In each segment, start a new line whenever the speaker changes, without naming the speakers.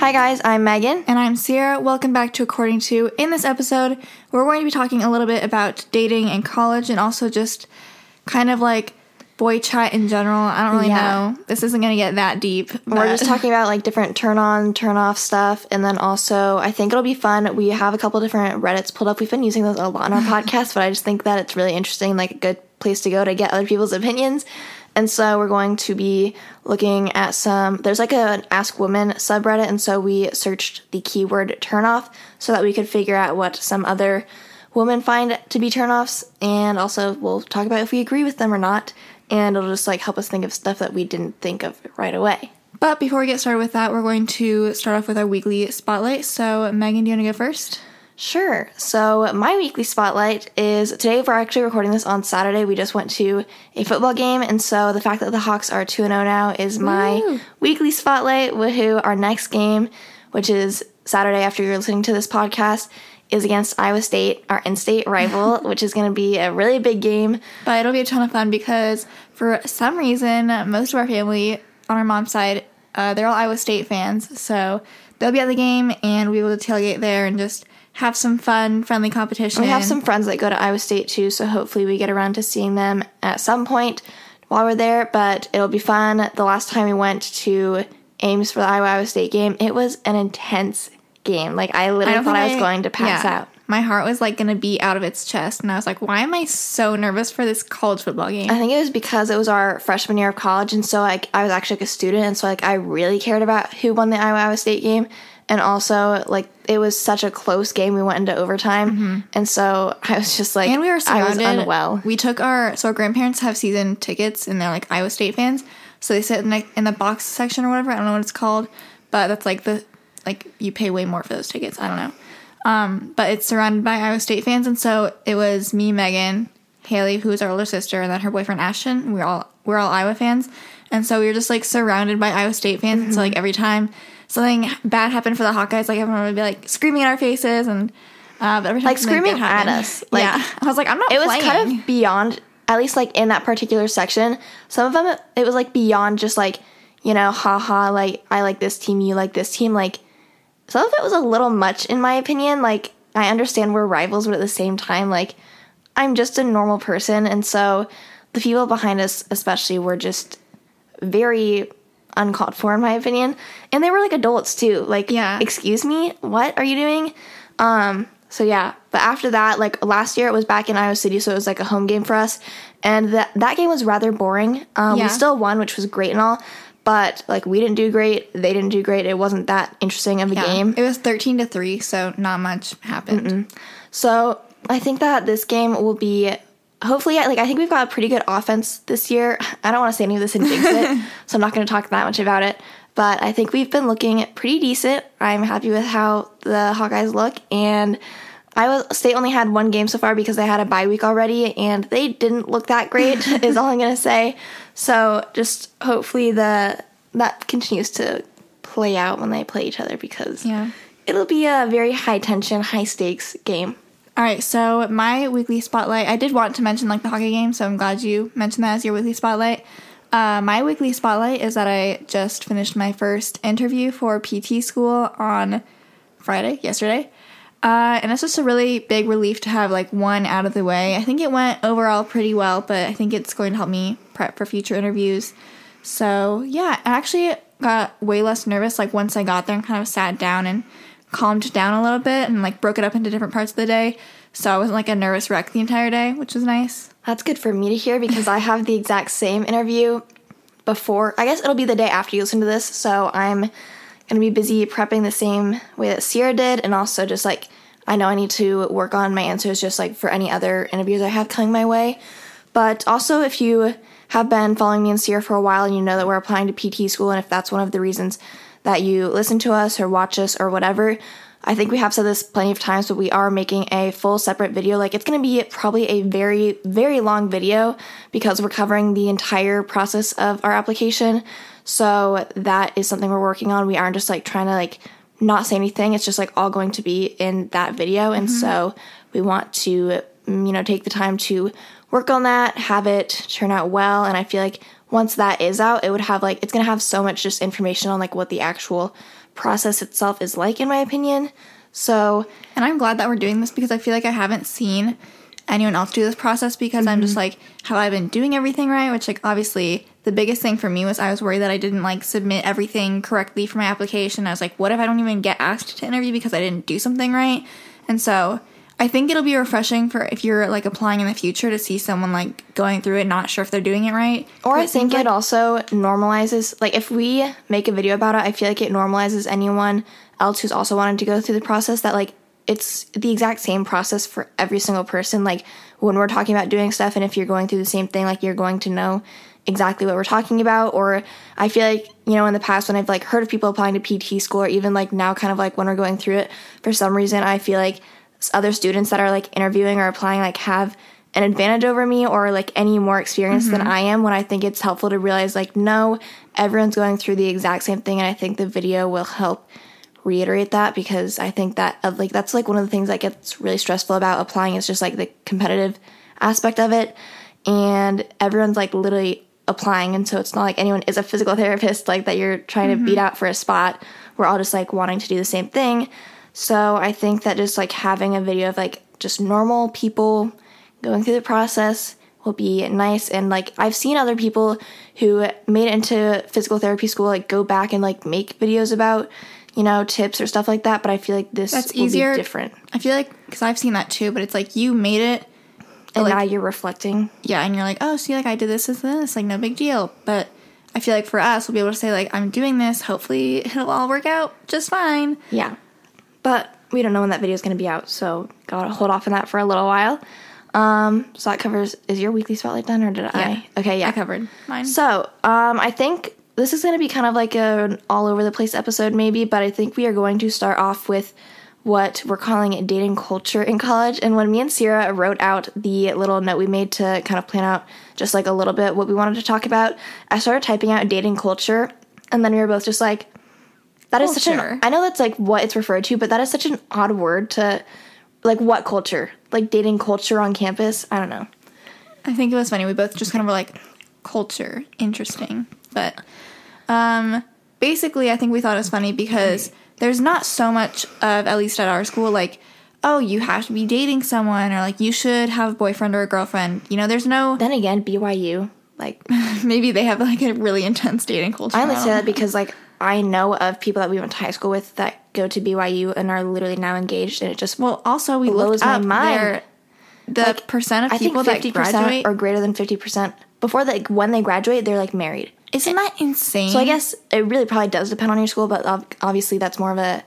Hi, guys, I'm Megan.
And I'm Ciera. Welcome back to According to. In this episode, we're going to be talking a little bit about dating in college and also just kind of like boy chat in general. I don't really
Yeah.
know. This isn't going to get that deep.
We're just talking about like different turn on, turn off stuff. And then also, I think it'll be fun. We have a couple different Reddits pulled up. We've been using those a lot in our podcast, but I just think that it's really interesting, like a good place to go to get other people's opinions. And so we're going to be looking at some. There's like a Ask Women subreddit, and so we searched the keyword turn off so that we could figure out what some other women find to be turnoffs, and also we'll talk about if we agree with them or not. And it'll just like help us think of stuff that we didn't think of right away.
But before we get started with that, we're going to start off with our weekly spotlight. So, Megan, do you want to go first?
Sure. So my weekly spotlight is today. We're actually recording this on Saturday. We just went to a football game, and so the fact that the Hawks are two and zero now is my
Woo.
weekly spotlight. Woohoo! Our next game, which is Saturday after you're listening to this podcast, is against Iowa State, our in-state rival, which is going to be a really big game.
But it'll be a ton of fun because for some reason, most of our family on our mom's side, uh, they're all Iowa State fans. So they'll be at the game and we will tailgate there and just have some fun, friendly competition.
We have some friends that go to Iowa State too, so hopefully we get around to seeing them at some point while we're there. But it'll be fun. The last time we went to Ames for the Iowa Iowa State game, it was an intense game. Like I literally
don't
thought I
think
was going to pass
yeah.
out.
My heart was like gonna be out of its chest, and I was like, "Why am I so nervous for this college football game?"
I think it was because it was our freshman year of college, and so like I was actually like a student, and so like I really cared about who won the Iowa Iowa State game, and also like it was such a close game. We went into overtime, and so I was just like,
Mm-hmm. and we were
I was
surrounded.
unwell.
We took our so our grandparents have season tickets, and they're like Iowa State fans, so they sit in the, in the box section or whatever. I don't know what it's called, but that's like the like you pay way more for those tickets. I don't know. Um, but it's surrounded by Iowa State fans, and so it was me, Megan, Haley, who's our older sister, and then her boyfriend Ashton. We're all we're all Iowa fans, and so we were just like surrounded by Iowa State fans. And so like every time something bad happened for the Hawkeyes, like everyone would be like screaming in our faces and. Uh, but every time
Like, screaming at us, like-
yeah, I was like, I'm not.
it was
playing.
kind of beyond at least like in that particular section some of them it was like beyond just like you know haha like i like this team you like this team like some of it was a little much in my opinion like i understand we're rivals but at the same time like i'm just a normal person and so the people behind us especially were just very uncalled for in my opinion. And they were like adults too. Like
Yeah.
excuse me what are you doing? Um so yeah. But after that like last year it was back in iowa city so it was like a home game for us. And that that game was rather boring. Um
Yeah.
we still won which was great and all. But like we didn't do great. They didn't do great. It wasn't that interesting of a
Yeah.
game.
It was thirteen to three, so not much happened.
so I think that this game will be hopefully like I think we've got a pretty good offense this year. I don't want to say any of this and jinx it, so I'm not going to talk that much about it. But I think we've been looking pretty decent. I'm happy with how the Hawkeyes look, and Iowa State only had one game so far because they had a bye week already, and they didn't look that great. is all I'm going to say. So just hopefully the that continues to play out when they play each other because
Yeah.
it'll be a very high tension, high stakes game.
All right, so my weekly spotlight. I did want to mention like the Hawkeye game, so I'm glad you mentioned that as your weekly spotlight. Uh, my weekly spotlight is that I just finished my first interview for PT school on Friday, yesterday. Uh, and it's just a really big relief to have like one out of the way. I think it went overall pretty well, but I think it's going to help me prep for future interviews. So yeah, I actually got way less nervous like once I got there and kind of sat down and calmed down a little bit and like broke it up into different parts of the day. So I wasn't like a nervous wreck the entire day, which was nice.
That's good for me to hear because I have the exact same interview before. I guess it'll be the day after you listen to this, so I'm gonna be busy prepping the same way that Ciera did, and also just like I know I need to work on my answers just like for any other interviews I have coming my way. But also, if you have been following me and Ciera for a while and you know that we're applying to PT school, and if that's one of the reasons that you listen to us or watch us or whatever, I think we have said this plenty of times, but we are making a full separate video. Like, it's going to be probably a very, very long video because we're covering the entire process of our application. So, that is something we're working on. We aren't just like trying to like not say anything. It's just like all going to be in that video. And mm-hmm. so, we want to, you know, take the time to work on that, have it turn out well. And I feel like once that is out, it would have like it's gonna have so much just information on like what the actual process itself is like, in my opinion. So
And I'm glad that we're doing this because I feel like I haven't seen anyone else do this process because I'm just mm-hmm. like, have I been doing everything right? Which, like, obviously, the biggest thing for me was I was worried that I didn't like submit everything correctly for my application. I was like, what if I don't even get asked to interview because I didn't do something right? And so I think it'll be refreshing for if you're like applying in the future to see someone like going through it, not sure if they're doing it right.
Or I think it also normalizes, like, if we make a video about it, I feel like it normalizes anyone else who's also wanted to go through the process that, like, it's the exact same process for every single person. Like, when we're talking about doing stuff, and if you're going through the same thing, like, you're going to know exactly what we're talking about. Or I feel like, you know, in the past, when I've, like, heard of people applying to PT school, or even, like, now, kind of like when we're going through it, for some reason, I feel like other students that are, like, interviewing or applying, like, have an advantage over me or like any more experience than mm-hmm. I am when I think it's helpful to realize like no everyone's going through the exact same thing and I think the video will help reiterate that because I think that of like that's like one of the things that gets really stressful about applying is just like the competitive aspect of it. And everyone's like literally applying and so it's not like anyone is a physical therapist like that you're trying to beat mm-hmm. out for a spot. We're all just like wanting to do the same thing so I think that just like having a video of like just normal people going through the process will be nice and like I've seen other people who made it into physical therapy school like go back and like make videos about you know tips or stuff like that but I feel like this
That's easier.
different
I feel like because I've seen that too, but it's like you made it,
and
like-
now you're reflecting
yeah, and you're like, oh, see, like I did this, this, this, like no big deal. But I feel like for us, we'll be able to say like, I'm doing this. Hopefully, it'll all work out just fine.
yeah but we don't know when that video is going to be out so gotta hold off on that for a little while um so that covers is your weekly spotlight done or did I okay yeah
I covered mine.
So, um, I think this is going to be kind of like an all over the place episode, maybe, but I think we are going to start off with what we're calling it dating culture in college. And when me and Ciera wrote out the little note we made to kind of plan out just like a little bit what we wanted to talk about, I started typing out dating culture, and then we were both just like, that is such an, I know that's like what it's referred to, but that is such an odd word to, like, what culture? Like dating culture on campus? I don't know.
I think it was funny. We both just kind of were like, culture, interesting. But um, basically, I think we thought it was funny because there's not so much of, at least at our school, like, oh, you have to be dating someone or like you should have a boyfriend or a girlfriend. You know, there's no,
Then again, BYU, like,
maybe they have like a really intense dating culture.
I only say that because like I know of people that we went to high school with that go to BYU and are literally now engaged, and it just
Well, also we
blows
looked
my mind.
their- the percent of
I think
people that graduate.
or greater than fifty percent before like when they graduate, they're like married.
Isn't that insane?
So I guess it really probably does depend on your school, but obviously that's more of a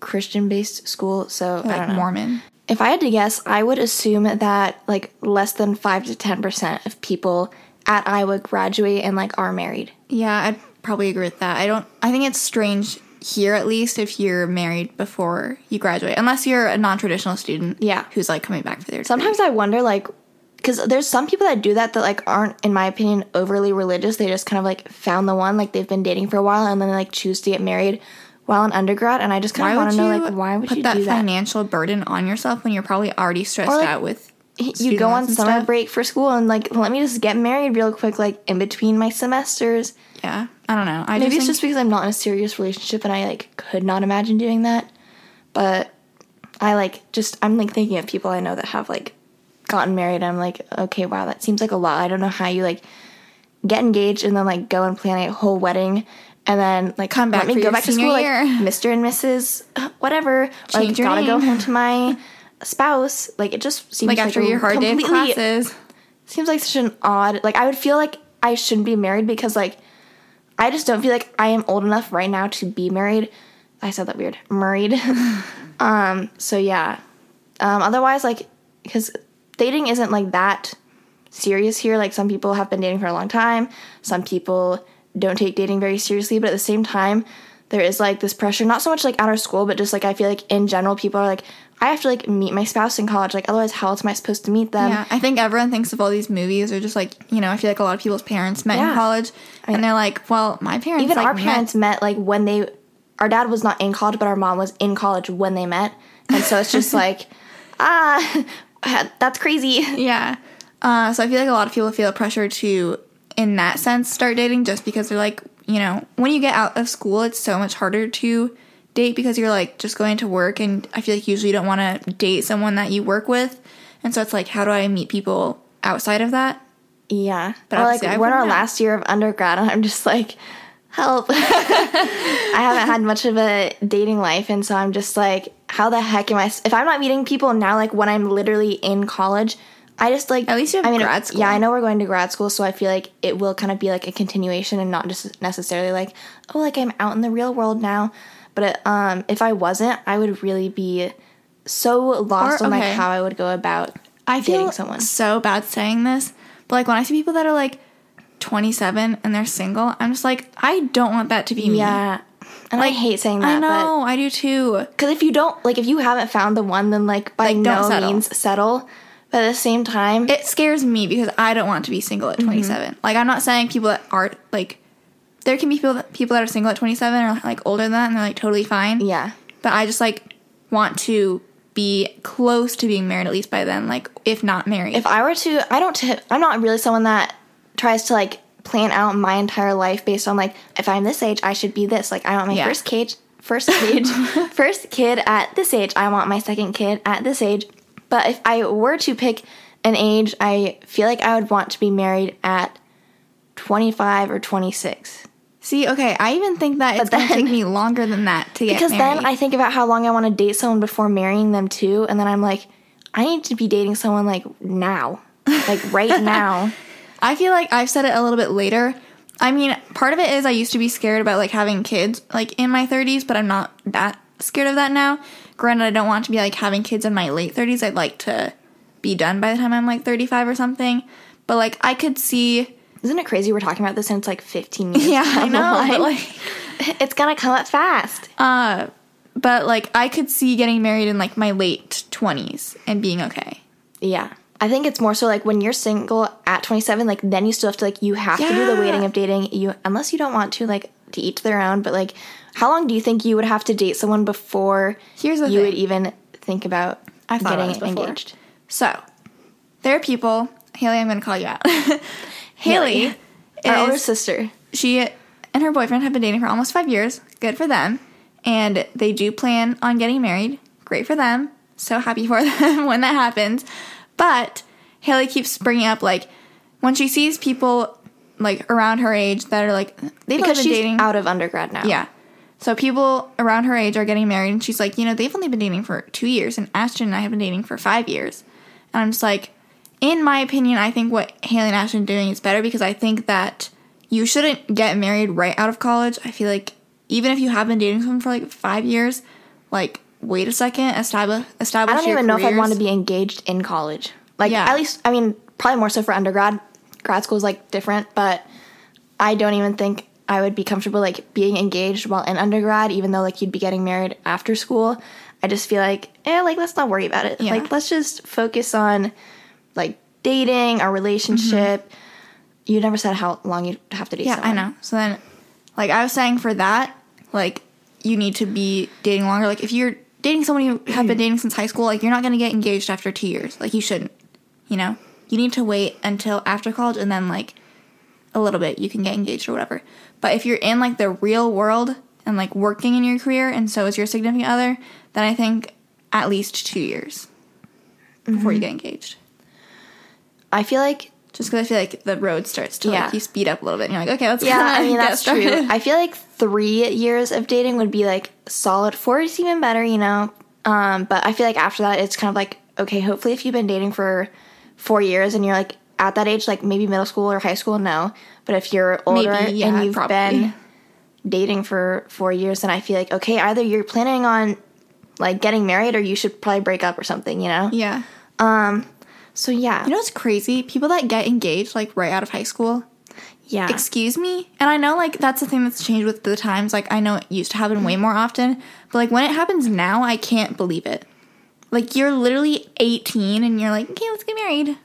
Christian based school. So I
like
don't know.
Mormon.
If I had to guess, I would assume that like less than five to ten percent of people at Iowa graduate and like are married.
Yeah, I'd probably agree with that. I don't. I think it's strange here, at least, if you're married before you graduate, unless you're a non-traditional student.
Yeah.
who's like coming back for their.
Sometimes I wonder, like, because there's some people that do that that like aren't, in my opinion, overly religious. They just kind of like found the one, like they've been dating for a while, and then they like choose to get married while in undergrad. And I just kind
Why
of want to know, like, why would
put
you
that
do that?
financial burden on yourself when you're probably already stressed
like,
out with?
You go on summer
stuff?
break for school and like let me just get married real quick, like in between my semesters.
Yeah, I don't know. I
Maybe
just
it's just because I'm not in a serious relationship and I like could not imagine doing that. But I like just I'm like thinking of people I know that have like gotten married. And I'm like, okay, wow, that seems like a lot. I don't know how you like get engaged and then like go and plan a whole wedding and then like
Come back
let me go back to school
year.
like Mr. and Mrs. uh, whatever. Or, like
Change your
gotta go home to my spouse. Like it just seems
like
like,
after your hard day of classes.
seems like such an odd like i would feel like i shouldn't be married because like i just don't feel like i am old enough right now to be married. I said that weird. Married. Um so yeah. Um otherwise like because dating isn't like that serious here. Like some people have been dating for a long time. Some people don't take dating very seriously. But at the same time there is like this pressure not so much like at our school but just like i feel like in general people are like i have to like meet my spouse in college like otherwise how else am i supposed to meet them
Yeah, I think everyone thinks of all these movies or just like you know. I feel like a lot of people's parents met
Yeah.
in college, and they're like, "Well, my parents
even
like,
our
met-
parents met. like when they our dad was not in college but our mom was in college when they met and so it's just like ah that's crazy
Yeah. Uh, so I feel like a lot of people feel pressure to in that sense start dating just because they're like, you know, when you get out of school, it's so much harder to date because you're like just going to work and I feel like usually you don't want to date someone that you work with. And so it's like how do I meet people outside of that?
Yeah.
But
or like we're our
know.
last year of undergrad and I'm just like, help. I haven't had much of a dating life and so I'm just like, how the heck am I if I'm not meeting people now like when I'm literally in college, I just like
At least you have
I mean
grad school.
Yeah, I know we're going to grad school, so I feel like it will kind of be like a continuation and not just necessarily like, oh like I'm out in the real world now. But um if I wasn't, I would really be so lost
Or-
on like how I would go about
I feel
dating someone.
so bad saying this, but like when I see people that are like 27 and they're single, I'm just like, I don't want that to be me.
Yeah. And I hate saying that,
I know, I do too.
Because if you don't, like, if you haven't found the one, then, like, by
Like,
no
settle.
means settle. But at the same time,
It scares me because I don't want to be single
Mm-hmm.
at 27. Like, I'm not saying people that are like, there can be people that, people that are single at 27 or like older than that and they're like totally fine.
yeah.
But I just like want to be close to being married at least by then, like if not married.
If I were to, I don't, t- I'm not really someone that tries to, like, plan out my entire life based on, like, if I'm this age, I should be this. Like, I want my
Yeah.
first kid, first kid, first kid at this age. I want my second kid at this age. But if I were to pick an age, I feel like I would want to be married at 25 or 26.
See, okay, I even think that it's gonna take me longer than that to get married.
Because
married.
then I think about how long I want to date someone before marrying them too, and then I'm like, I need to be dating someone like now, like right now.
I feel like I've said it a little bit later. I mean, part of it is I used to be scared about like having kids like in my 30s, but I'm not that scared of that now. Granted, I don't want to be like having kids in my late 30s. I'd like to be done by the time I'm like 35 or something. But like I could see
Isn't it crazy we're talking about this and it's like 15 years?
Yeah, I know, but like
it's gonna come up fast.
uh but like I could see getting married in like my late 20s and being okay.
Yeah. I think it's more so like when you're single at 27, like then you still have to like you have to do the waiting of dating. You unless you don't want to like to each their own, but like how long do you think you would have to date someone before
Here's
you
thing.
would even think about
I've
getting engaged?
So, there are people, Haley, I'm going to call you out. Haley,
Our
is-
older sister.
she and her boyfriend have been dating for almost five years. Good for them. And they do plan on getting married. Great for them. So happy for them when that happens. But Haley keeps bringing up like when she sees people like around her age that are like they've
Because
been
she's
dating.
out of undergrad now.
Yeah. So people around her age are getting married, and she's like, you know, they've only been dating for two years, and Ashton and I have been dating for five years. And I'm just like, in my opinion, I think what Haley and Ashton are doing is better because I think that you shouldn't get married right out of college. I feel like even if you have been dating someone for like five years, like wait a second, establish establish.
I don't even know if I'd want to be engaged in college. Like
Yeah.
at least I mean probably more so for undergrad. Grad school is like different, but I don't even think I would be comfortable like being engaged while in undergrad, even though like you'd be getting married after school. I just feel like, eh, like let's not worry about it.
Yeah.
Like let's just focus on like dating, our relationship. Mm-hmm. You never said how long you'd have to date
Yeah,
someone.
I know. So then, like I was saying, for that, like you need to be dating longer. Like if you're dating someone you have been dating since high school, like you're not going to get engaged after two years. Like you shouldn't. You know, you need to wait until after college, and then like a little bit you can get engaged or whatever. But if you're in like the real world and like working in your career, and so is your significant other, then I think at least two years before you mm-hmm. get engaged.
I feel like
Just because I feel like the road starts to
Yeah.
like you speed up a little bit, and you're like, okay, let's
Yeah, I mean that's true. I feel like three years of dating would be like solid. Four is even better, you know. Um, but I feel like after that, it's kind of like okay. Hopefully, if you've been dating for four years and you're like at that age, like maybe middle school or high school, no. But if you're older
Maybe, yeah,
and you've
probably.
been dating for four years, then I feel like okay, either you're planning on like getting married or you should probably break up or something, you know.
Yeah.
So yeah,
You know what's crazy? People that get engaged like right out of high school.
yeah.
Excuse me? And I know like that's the thing that's changed with the times. Like I know it used to happen way more often, but like when it happens now, I can't believe it. Like you're literally 18 and you're like, "Okay, let's get married."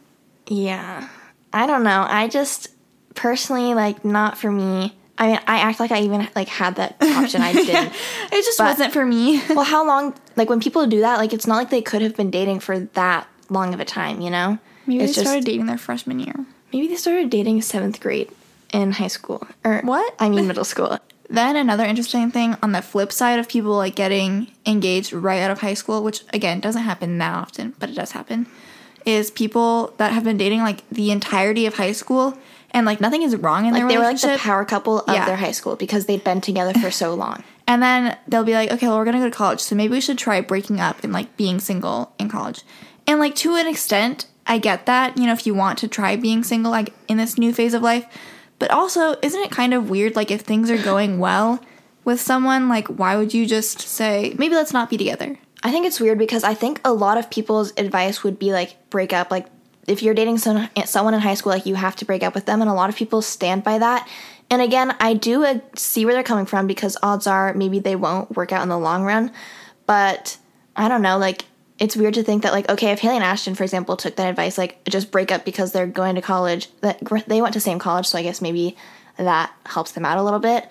Yeah. I don't know. I just personally like not for me. I mean, I act like I even like had that option. I didn't.
It just
But-
wasn't for me.
well, how long? Like when people do that, like it's not like they could have been dating for that long of a time. You know?
Maybe
it's
they started dating their freshman year.
maybe they started dating seventh grade. in high school. Or
What?
I mean middle school.
Then another interesting thing on the flip side of people like getting engaged right out of high school, which again doesn't happen that often, but it does happen, is people that have been dating like the entirety of high school and like nothing is wrong in
Like
their
they were like the power couple of
Yeah.
their high school because they'd been together for so long.
and then they'll be like, okay, well, we're gonna go to college, so maybe we should try breaking up and like being single in college. And like to an extent, I get that, you know, if you want to try being single like in this new phase of life. But also, isn't it kind of weird like if things are going well with someone, like why would you just say, maybe let's not be together?
I think it's weird because I think a lot of people's advice would be like break up. Like if you're dating some, someone in high school, like you have to break up with them, and a lot of people stand by that. And again, I do uh, see where they're coming from because odds are maybe they won't work out in the long run. But I don't know, like it's weird to think that like okay, if Haley and Ashton, for example, took that advice, like just break up because they're going to college. That they went to same college, so I guess maybe that helps them out a little bit.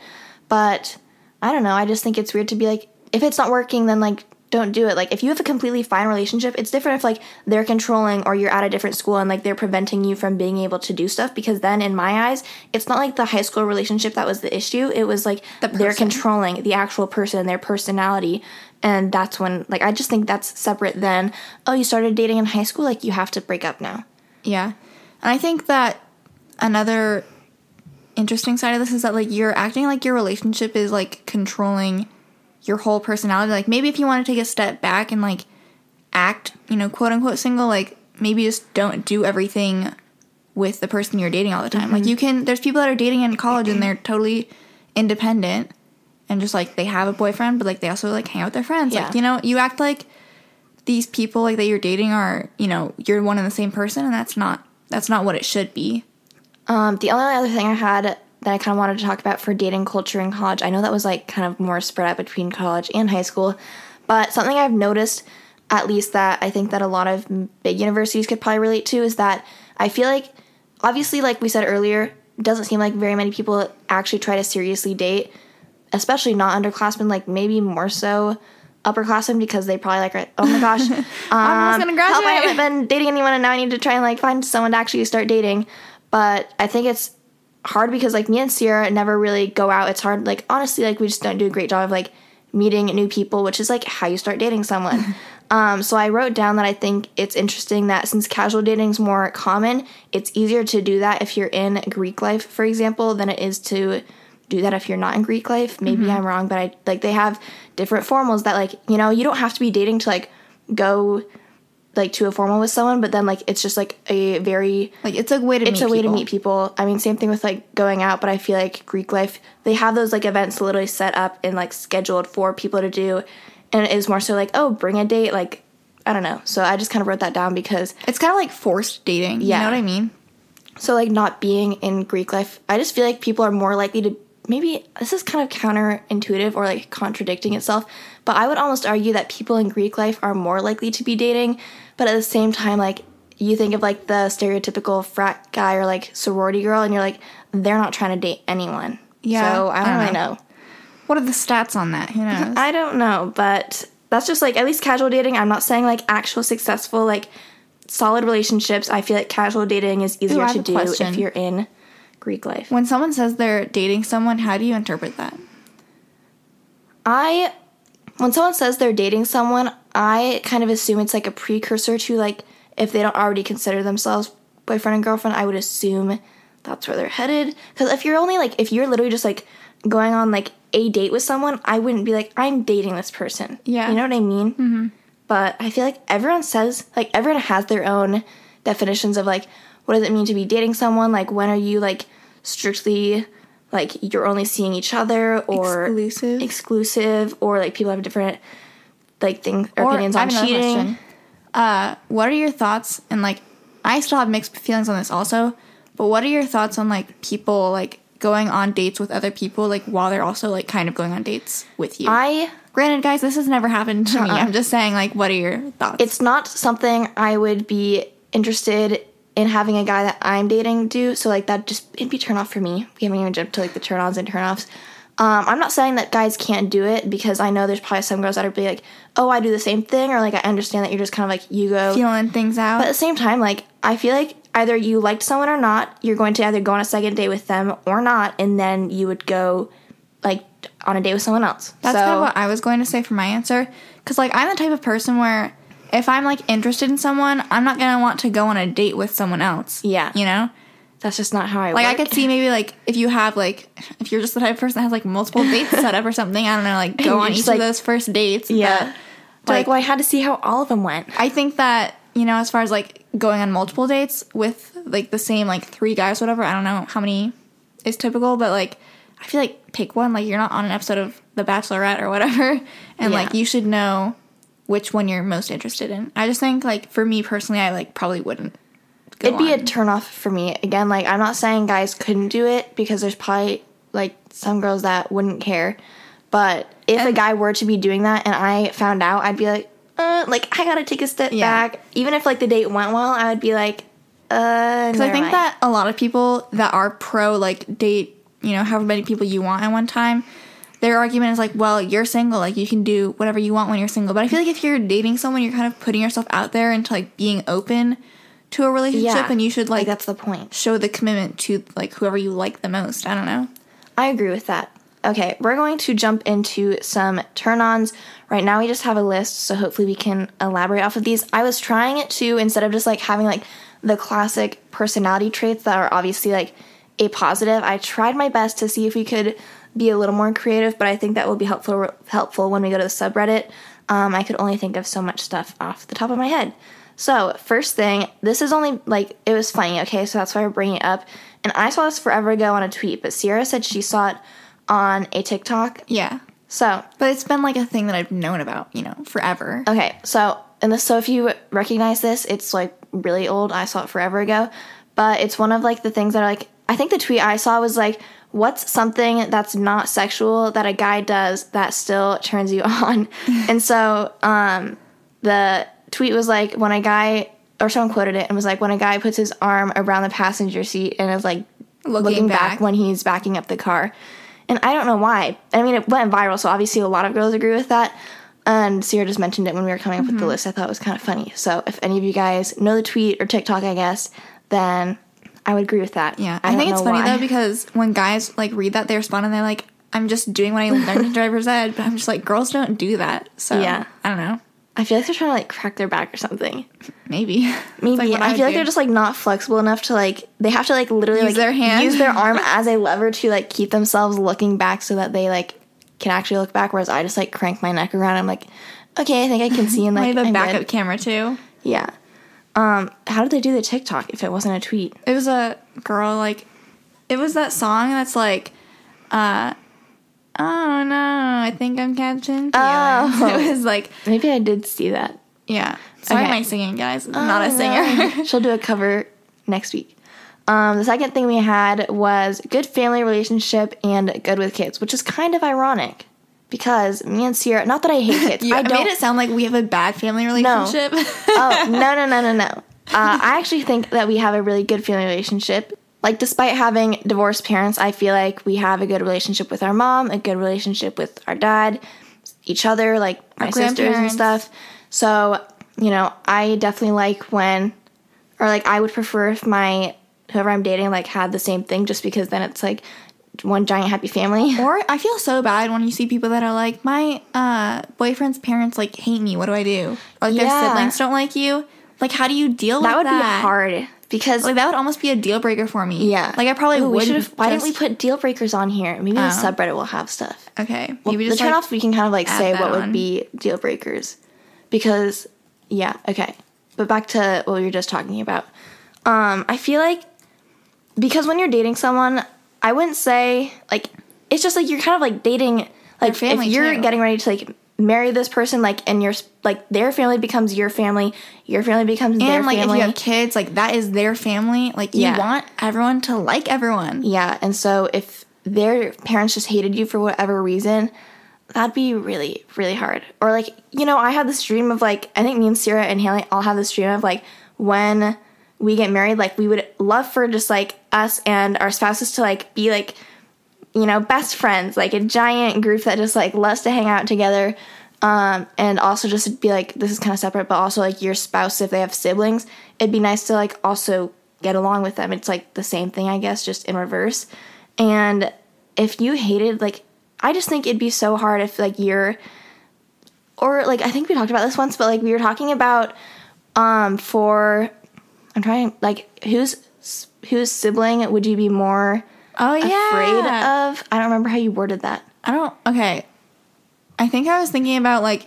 But I don't know. I just think it's weird to be like, if it's not working, then like don't do it. Like if you have a completely fine relationship, it's different if like they're controlling or you're at a different school and like they're preventing you from being able to do stuff. Because then in my eyes, it's not like the high school relationship that was the issue. It was like
The
they're controlling the actual person, their personality. And that's when like I just think that's separate than, oh, you started dating in high school, like you have to break up now.
Yeah. And I think that another interesting side of this is that like you're acting like your relationship is like controlling your whole personality. Like maybe if you want to take a step back and like act, you know, quote unquote single, like maybe just don't do everything with the person you're dating all the time. Like mm-hmm. you can there's people that are dating in college and they're totally independent and just like they have a boyfriend but like they also like hang out with their friends. Like,
Yeah.
you know, you act like these people like that you're dating are, you know, you're one and the same person and that's not that's not what it should be.
Um, the only other thing I had that I kind of wanted to talk about for dating culture in college, I know that was like kind of more spread out between college and high school, but something I've noticed, at least that I think that a lot of big universities could probably relate to, is that I feel like, obviously, like we said earlier, doesn't seem like very many people actually try to seriously date, especially not underclassmen, like maybe more so upperclassmen because they probably like, oh my gosh, um,
I'm almost gonna
help, I
graduate.
haven't been dating anyone and now I need to try and like find someone to actually start dating. But I think it's hard because like me and Ciera never really go out. It's hard, like honestly, like we just don't do a great job of like meeting new people, which is like how you start dating someone. um, so I wrote down that I think it's interesting that since casual dating is more common, it's easier to do that if you're in Greek life, for example, than it is to do that if you're not in Greek life. Maybe mm-hmm. I'm wrong, but I like they have different formals that like you know you don't have to be dating to like go like to a formal with someone, but then like it's just like a very
Like it's a way to
it's
meet
a way
people.
to meet people. I mean, same thing with like going out, but I feel like Greek life they have those like events literally set up and like scheduled for people to do, and it is more so like oh bring a date like I don't know. So I just kind of wrote that down because
It's kind of like forced dating. You
Yeah.
know what I mean?
so like not being in Greek life, I just feel like people are more likely to maybe this is kind of counterintuitive or like contradicting itself, but I would almost argue that people in Greek life are more likely to be dating, but at the same time like you think of like the stereotypical frat guy or like sorority girl and you're like they're not trying to date anyone.
Yeah,
So I don't,
I don't
really
know.
know.
What are the stats on that? Who knows?
I don't know, but that's just like at least casual dating. I'm not saying like actual successful like solid relationships. I feel like casual dating is easier
have
to do
question.
if you're in Greek life.
when someone says they're dating someone, how do you interpret that?
I when someone says they're dating someone, I kind of assume it's like a precursor to like if they don't already consider themselves boyfriend and girlfriend, I would assume that's where they're headed. Because if you're only like if you're literally just like going on like a date with someone, I wouldn't be like I'm dating this person.
Yeah.
you know what I mean. Mm-hmm. But I feel like everyone says like everyone has their own definitions of like what does it mean to be dating someone. Like when are you like strictly like you're only seeing each other or
Exclusive?
exclusive or like people have different like things or, opinions
I
on
have
cheating.
question. Uh, what are your thoughts? And like, I still have mixed feelings on this also. But what are your thoughts on like people like going on dates with other people like while they're also like kind of going on dates with you?
I
Granted, guys, this has never happened to me.
Uh-uh.
I'm just saying, like, what are your thoughts?
it's not something I would be interested in having a guy that I'm dating do. So like that just it'd be turn off for me. We haven't even jumped to like the turn ons and turn offs. Um, I'm not saying that guys can't do it because I know there's probably some girls that are be like, oh, I do the same thing, or like I understand that you're just kind of like you go.
feeling things out.
But at the same time, like I feel like either you liked someone or not, you're going to either go on a second date with them or not, and then you would go like on a date with someone else.
That's
so,
kind of what I was going to say for my answer. Because, like, I'm the type of person where if I'm, like, interested in someone, I'm not going to want to go on a date with someone else.
Yeah.
You know?
that's just not how I
Like,
work.
I could see maybe, like, if you have, like, if you're just the type of person that has, like, multiple dates set up or something, I don't know, like, go on each
like-
of those first dates.
Yeah.
But,
like, well, I had to see how all of them went.
I think that, you know, as far as, like, going on multiple dates with, like, the same, like, three guys, whatever, I don't know how many is typical, but, like, I feel like pick one. Like, you're not on an episode of The Bachelorette or whatever. And,
Yeah.
like, you should know which one you're most interested in. I just think, like, for me personally, I, like, probably wouldn't. Go
It'd be
on.
a turnoff for me. Again, like I'm not saying guys couldn't do it because there's probably like some girls that wouldn't care. But if a guy were to be doing that and I found out, I'd be like, uh, like I gotta take a step
Yeah.
back. Even if like the date went well, I would be like, uh.
Because I think that a lot of people that are pro like date, you know, however many people you want at one time, their argument is like, well, you're single, like you can do whatever you want when you're single. But I feel like if you're dating someone, you're kind of putting yourself out there into like being open to a relationship,
yeah,
and you should
like
like
that's the point.
show the commitment to like whoever you like the most. I don't know.
I agree with that. Okay, we're going to jump into some turn ons. Right now, we just have a list, so hopefully, we can elaborate off of these. I was trying it too, instead of just like having like the classic personality traits that are obviously like a positive. I tried my best to see if we could be a little more creative, but I think that will be helpful helpful when we go to the subreddit. Um, I could only think of so much stuff off the top of my head. So, first thing, this is only like it was funny, okay? So that's why we're bringing it up. And I saw this forever ago on a tweet, but Ciera said she saw it on a TikTok.
Yeah,
So,
but it's been like a thing that I've known about, you know, forever.
okay, so and this, so if you recognize this, it's like really old. I saw it forever ago, but it's one of like the things that are like I think the tweet I saw was like, "What's something that's not sexual that a guy does that still turns you on?" and so, um, the tweet was like when a guy or someone quoted it and was like when a guy puts his arm around the passenger seat and is like
Looking
looking, back.
back.
when he's backing up the car. And I don't know why. I mean, it went viral, so obviously a lot of girls agree with that. And Ciera just mentioned it when we were coming up
Mm-hmm.
with the list. I thought it was kind of funny. So if any of you guys know the tweet or TikTok, I guess, then I would agree with that.
Yeah,
I,
I, think it's funny
why.
though because when guys like read that, they respond and they're like, "I'm just doing what I learned in driver's ed," but I'm just like, girls don't do that. So
Yeah.
I don't know.
I feel like they're trying to like crack their back or something.
Maybe.
Maybe
like
I,
would
feel like
do.
they're just like not flexible enough to like they have to like literally
Use
like
their hand.
use their arm as a lever to like keep themselves looking back so that they like can actually look back. Whereas I just like crank my neck around. I'm like, okay, I think I can see and like
like the
I'm
backup
good.
camera too.
Yeah. Um, how did they do the TikTok if it wasn't a tweet?
It was a girl like, it was that song that's like, uh, oh no, I think I'm catching feelings.
Oh.
It was like,
Maybe I did see that.
yeah. Sorry,
Okay.
my singing guys. I'm not a
Oh,
singer.
no. She'll do a cover next week. Um, the second thing we had was good family relationship and good with kids, which is kind of ironic because me and Ciera. Not that I hate kids.
You
I don't.
made it sound like we have a bad family relationship.
oh no no no no no. Uh, I actually think that we have a really good family relationship. Like despite having divorced parents, I feel like we have a good relationship with our mom, a good relationship with our dad, each other, like my sisters and stuff. So you know, I definitely like when, or like I would prefer if my whoever I'm dating like had the same thing, just because then it's like one giant happy family.
Or I feel so bad when you see people that are like, my uh, boyfriend's parents like hate me. What do I do? Or like
Yeah.
their siblings don't like you. Like, how do you deal
That
with
would
that?
Would be hard because
Like that would almost be a deal breaker for me.
yeah,
Like I probably
Ooh,
would.
should've- Why didn't we put deal breakers on here? Maybe the
Oh.
subreddit will have stuff.
Okay,
Well,
maybe
the
just like,
turnoffs we can kind of like say what
on.
would be deal breakers because yeah okay but back to what we were just talking about um i feel like because when you're dating someone i wouldn't say like it's just like you're kind of like dating like
family,
if you're
too.
getting ready to like marry this person like and your like their family becomes your family your family becomes their
and like
family
if you have kids, like that is their family. Like you
Yeah.
want everyone to like everyone.
Yeah, and so if their parents just hated you for whatever reason, that'd be really, really hard. Or like, you know, I had this dream of like, I think me and Sarah and Haley all have this dream of like when we get married, like we would love for just like us and our spouses to like be like, you know, best friends, like a giant group that just like loves to hang out together. Um, and also just be like, this is kind of separate, but also like your spouse, if they have siblings, it'd be nice to like also get along with them. It's like the same thing, I guess, just in reverse. And if you hated, like, I just think it'd be so hard if, like, you're, or like, I think we talked about this once, but like, we were talking about, um, for, I'm trying, like, whose, whose sibling would you be more
Oh yeah.
afraid of? I don't remember how you worded that.
I don't. Okay. I think I was thinking about like.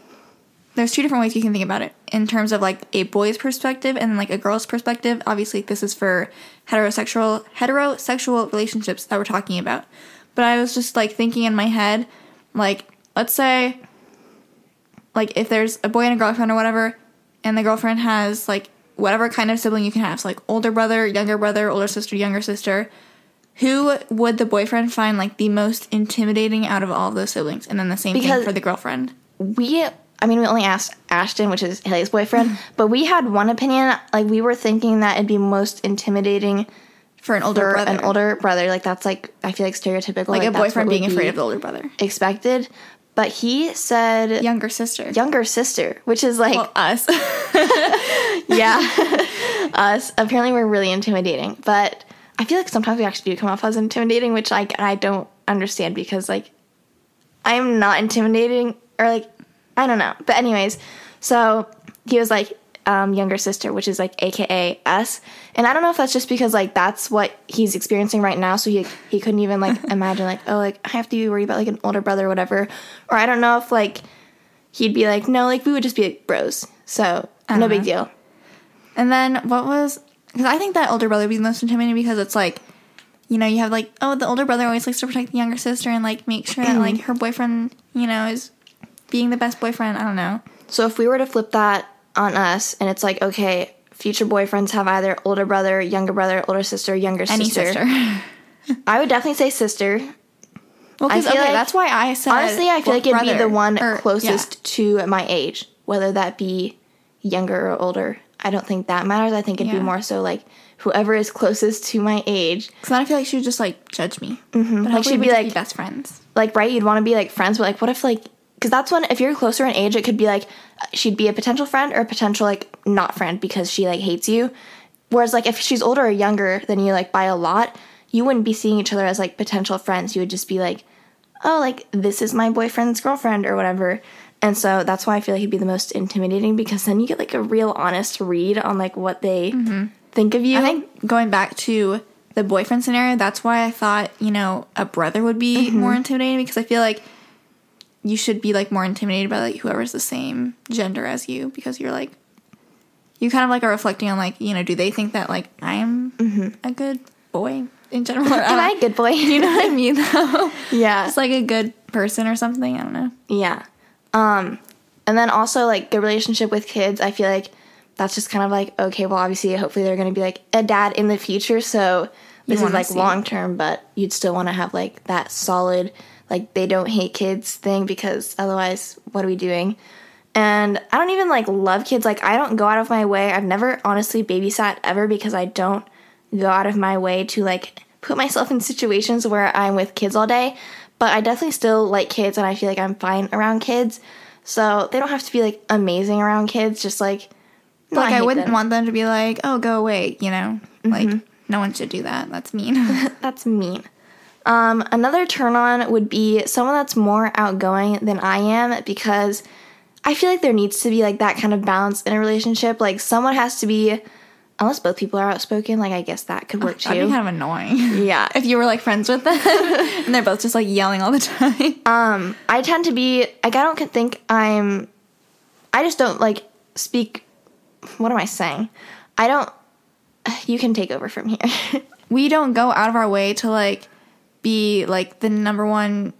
There's two different ways you can think about it in terms of like a boy's perspective and like a girl's perspective. Obviously, this is for heterosexual heterosexual relationships that we're talking about. But I was just like thinking in my head, like let's say, like if there's a boy and a girlfriend or whatever, and the girlfriend has like whatever kind of sibling you can have, so like older brother, younger brother, older sister, younger sister. Who would the boyfriend find like the most intimidating out of all of those siblings? And then the same
Because-
thing for the girlfriend.
we I mean we only asked Ashton, which is Haley's boyfriend, mm-hmm. but we had one opinion. Like we were thinking that it'd be most intimidating
For an older
for
brother.
an older brother. Like that's like I feel like stereotypical.
like, a boyfriend being afraid of the older brother.
expected. But he said
Younger sister.
younger sister, which is like
Well, us.
yeah, us. Apparently we're really intimidating, but I feel like sometimes we actually do come off as intimidating, which like I don't understand because like I'm not intimidating or like I don't know. But anyways, so he was like um, younger sister, which is like AKA us, and I don't know if that's just because like that's what he's experiencing right now, so he he couldn't even like imagine like oh like I have to worry about like an older brother or whatever, or I don't know if like he'd be like no like we would just be like bros, so no big deal.
and then what was. Because I think that older brother would be the most intimidating because it's like. You know, you have like, oh, the older brother always likes to protect the younger sister and like make sure that like her boyfriend, you know, is being the best boyfriend. I don't know.
So if we were to flip that on us, and it's like, okay, future boyfriends have either older brother, younger brother, older sister, younger
Any
sister.
sister.
I would definitely say sister.
well, because okay,
like-
that's why I said.
Honestly, I feel like it'd be the one
or-
closest to my age, whether that be younger or older. I don't think that matters. I think it'd
Yeah.
be more so like whoever is closest to my age.
Because then I feel like she would just like judge me. Mm-hmm. But
Like, she'd be
be
like-
like best friends.
Like, right? You'd want to be like friends, but like, what if like, because that's when if you're closer in age, it could be like she'd be a potential friend or a potential like not friend because she like hates you. Whereas like if she's older or younger than you like by a lot, you wouldn't be seeing each other as like potential friends. You would just be like, oh, like this is my boyfriend's girlfriend or whatever. And so that's why I feel like he'd be the most intimidating because then you get like a real honest read on like what they think of you.
I think going back to the boyfriend scenario, that's why I thought, you know, a brother would be
Mm-hmm.
more intimidating because I feel like you should be like more intimidated by like whoever's the same gender as you because you're like you kind of like are reflecting on like, you know, do they think that like I am a good boy in general? Or,
Am I a good boy?
you know what I mean though?
yeah.
It's like a good person or something. I don't know.
Yeah. Um, and then also like good relationship with kids. I feel like that's just kind of like okay. Well, obviously, hopefully they're going to be like a dad in the future. So this is like long term, but you'd still want to have like that solid like they don't hate kids thing because otherwise, what are we doing? And I don't even like love kids. Like I don't go out of my way. I've never honestly babysat ever because I don't go out of my way to like put myself in situations where I'm with kids all day. But I definitely still like kids and I feel like I'm fine around kids. So they don't have to be like amazing around kids, just like
Like I,
hate
wouldn't
them.
want them to be like, "Oh, go away," you know? Like mm-hmm. no one should do that. That's mean.
That's mean. Um, another turn on would be someone that's more outgoing than I am because I feel like there needs to be like that kind of balance in a relationship. Like someone has to be, unless both people are outspoken. Like I guess that could work
That'd be
too.
kind of annoying.
yeah,
if you were like friends with them and they're both just like yelling all the time.
Um, I tend to be like I don't think I'm. I just don't like speak. What am I saying? I don't. You can take over from here.
we don't go out of our way to like be like the number one.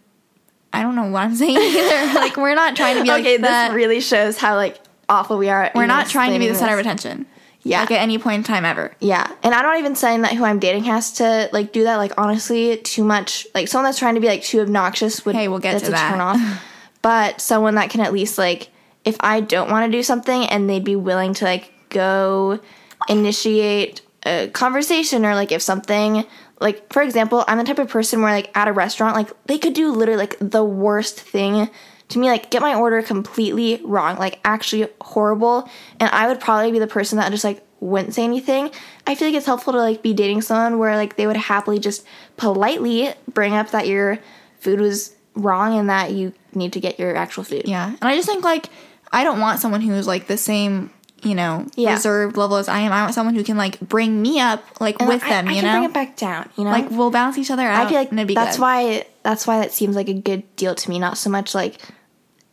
I don't know what I'm saying either. like we're not trying to be like
okay,
that.
this really shows how like awful we are. at
we're not trying to be the center of attention.
Yeah.
Like at any point in time ever.
Yeah, and I'm not even saying that who I'm dating has to like do that. Like honestly, too much. Like someone that's trying to be like too obnoxious would.
Hey, we'll get
that's
to
a
that.
Turn off. but someone that can at least like, if I don't want to do something and they'd be willing to like go initiate a conversation or like if something like for example, I'm the type of person where like at a restaurant like they could do literally like the worst thing to me like get my order completely wrong like actually horrible and i would probably be the person that just like wouldn't say anything. I feel like it's helpful to like be dating someone where like they would happily just politely bring up that your food was wrong and that you need to get your actual food.
Yeah. And I just think like I don't want someone who's like the same, you know,
Yeah.
reserved level as I am. I want someone who can like bring me up like
And
with
I,
them,
I
you
can
know?
bring it back down, you know?
like we'll balance each other out.
I feel like
and it'd be
that's
good.
why that's why that seems like a good deal to me. Not so much like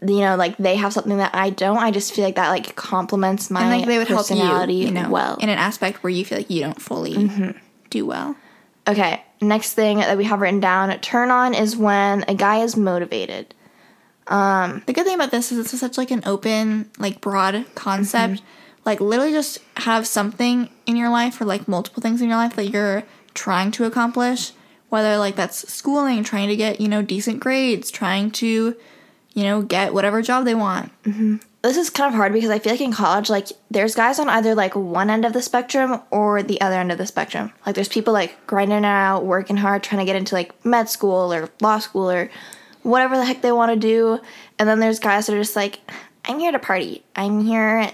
you know, like they have something that I don't. I just feel like that like complements my
and like they would help you,
personality
you know,
well. Mm-hmm.
in an aspect where you feel like you don't fully do well.
Okay, next thing that we have written down, turn on is when a guy is motivated.
The good thing about this is it's such like an open, like broad concept.
Mm-hmm.
Like literally just have something in your life or like multiple things in your life that you're trying to accomplish. Whether like that's schooling, trying to get, you know, decent grades, trying to, you know, get whatever job they want.
This is kind of hard because I feel like in college, like there's guys on either like one end of the spectrum or the other end of the spectrum. Like there's people like grinding it out, working hard, trying to get into like med school or law school or whatever the heck they want to do. And then there's guys that are just like, I'm here to party. I'm here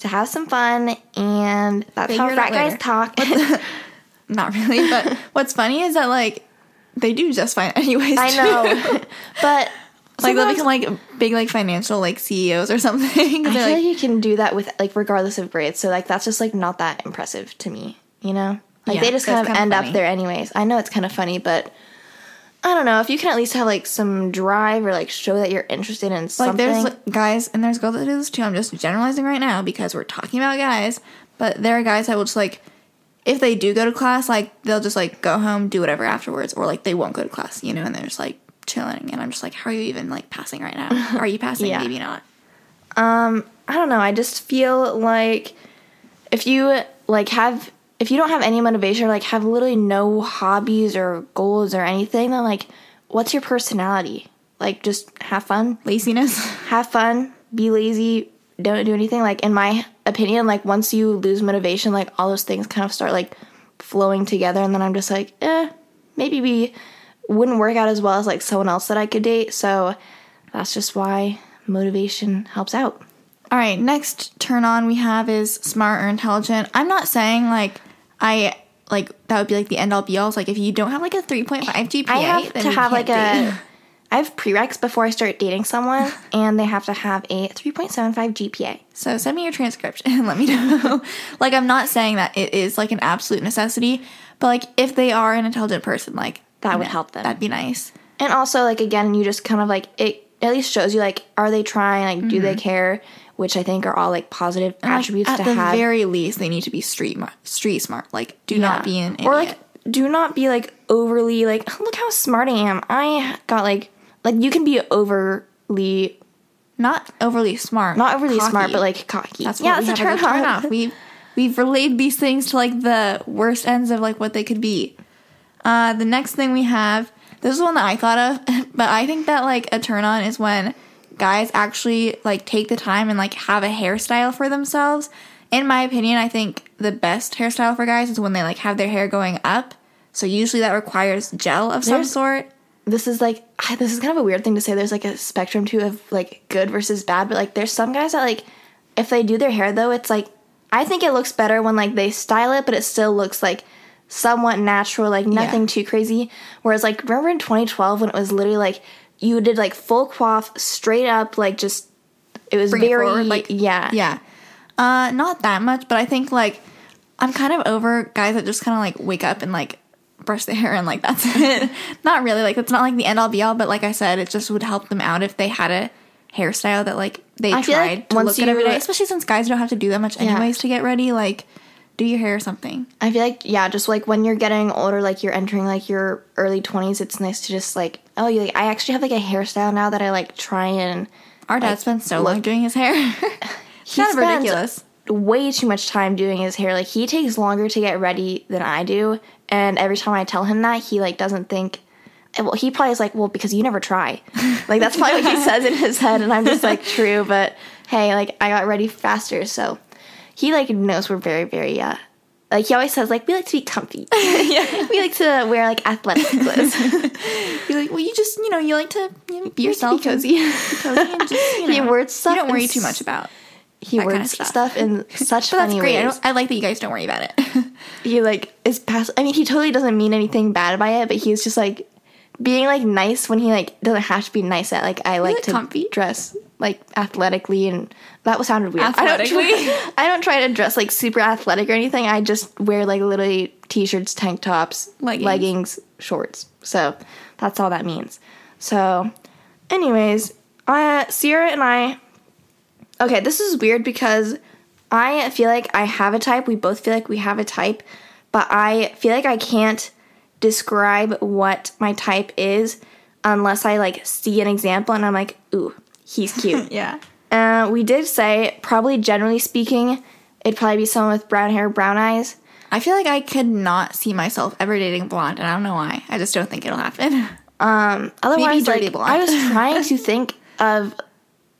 to have some fun, and that's how
Figure out
frat guys talk.
Not really, but what's funny is that like they do just fine anyways.
I know, but
like they'll become like big like financial like CEOs or something.
I feel
like,
like you can do that with like regardless of grades. So like that's just like not that impressive to me, you know? Like
Yeah,
they just kind of
kinda
end up there anyways. I know it's kind of funny, but I don't know if you can at least have like some drive or like show that you're interested in something.
Like
something.
there's like, guys and there's girls that do this too. I'm just generalizing right now because we're talking about guys, but there are guys that will just like if they do go to class, like they'll just like go home, do whatever afterwards, or like they won't go to class, you know, and they're just like chilling. And I'm just like, how are you even like passing right now? Are you passing?
Yeah.
Maybe not.
Um, I don't know. I just feel like if you like have if you don't have any motivation or like have literally no hobbies or goals or anything, then like what's your personality? Like just have fun,
Laziness.
have fun, be lazy, don't do anything. Like in my opinion, like once you lose motivation, like all those things kind of start like flowing together and then I'm just like, eh, maybe we wouldn't work out as well as like someone else that I could date. So that's just why motivation helps out.
All right, next turn on we have is smart or intelligent. I'm not saying like I like that would be like the end all be all. It's like if you don't have like a 3.5 GPA,
I have to have like
can't
a
date.
I have prereqs before I start dating someone and they have to have a 3.75 GPA.
So send me your transcript and let me know. like I'm not saying that it is like an absolute necessity, but like if they are an intelligent person, like
That would
know,
help them.
That'd be nice.
And also, like again, you just kind of like it at least shows you like are they trying? Like, do they mm-hmm. care? Which I think are all like positive
Mm-hmm. Like,
attributes
at
to
the very least, they need to be street mar- street smart. Like do
Yeah.
not be an idiot.
or like do not be like overly like look how smart I am. I got like like you can be overly
not overly smart.
not overly smart, but like cocky.
That's
yeah, that's a
have
turn
a turn
off.
off. We we've relayed these things to like the worst ends of like what they could be. Uh, the next thing we have, this is one that I thought of, but I think that like a turn on is when guys actually like take the time and like have a hairstyle for themselves. In my opinion, I think the best hairstyle for guys is when they like have their hair going up. So usually that requires gel of some
There's-
sort.
this is like this is kind of a weird thing to say there's like a spectrum too of like good versus bad but like there's some guys that like if they do their hair though it's like i think it looks better when like they style it but it still looks like somewhat natural like nothing
Yeah.
too crazy whereas like remember in 2012 when it was literally like you did like full coif straight up like just it was
bring it
very
forward, like
yeah.
yeah. Uh not that much but i think like i'm kind of over guys that just kind of like wake up and like brush their hair and like that's it. Not really like it's not like the end all be all but like i said it just would help them out if they had a hairstyle that like they
I
tried
like
to
once
look good every day especially since guys don't have to do that much
Yeah.
anyways to get ready like do your hair or something
I feel like yeah, just like when you're getting older, like you're entering like your early twenties, it's nice to just like oh, you like I actually have like a hairstyle now that I like try and
our dad spent so long doing his hair
he
kind of
spends
ridiculous
way too much time doing his hair. Like he takes longer to get ready than I do, and every time I tell him that, he like doesn't think. Eh, well, he probably is like, well, because you never try. Like that's probably what he says in his head, and I'm just like, true, but hey, like I got ready faster, so he like knows we're very, very uh, like he always says like we like to be comfy. yeah, we like to wear like athletic clothes.
you're like well you just you know you like to you know, be yourself
be cozy.
and cozy and just you know
He words stuff you
don't worry too much about
he words
kind of
stuff.
stuff.
in such
But that's
funny
great. I,
ways.
don't, I like that you guys don't worry about it.
he like is past. I mean, he totally doesn't mean anything bad by it, but he's just like being like nice when he like doesn't have to be nice at. Like I like
like
to
comfy.
dress like athletically, and that was sounded weird. I don't
Athletically?
try, I don't try to dress like super athletic or anything. I just wear like literally t-shirts, tank tops,
Leggings.
leggings shorts. So that's all that means. So, anyways, uh, Ciera and I. Okay, this is weird because I feel like I have a type. We both feel like we have a type, but I feel like I can't describe what my type is unless I like see an example and I'm like, ooh, he's cute.
yeah.
uh, we did say, probably generally speaking, it'd probably be someone with brown hair, brown eyes.
I feel like I could not see myself ever dating blonde, and I don't know why. I just don't think it'll happen.
Um, otherwise,
dirty
like,
blonde.
I was trying to think of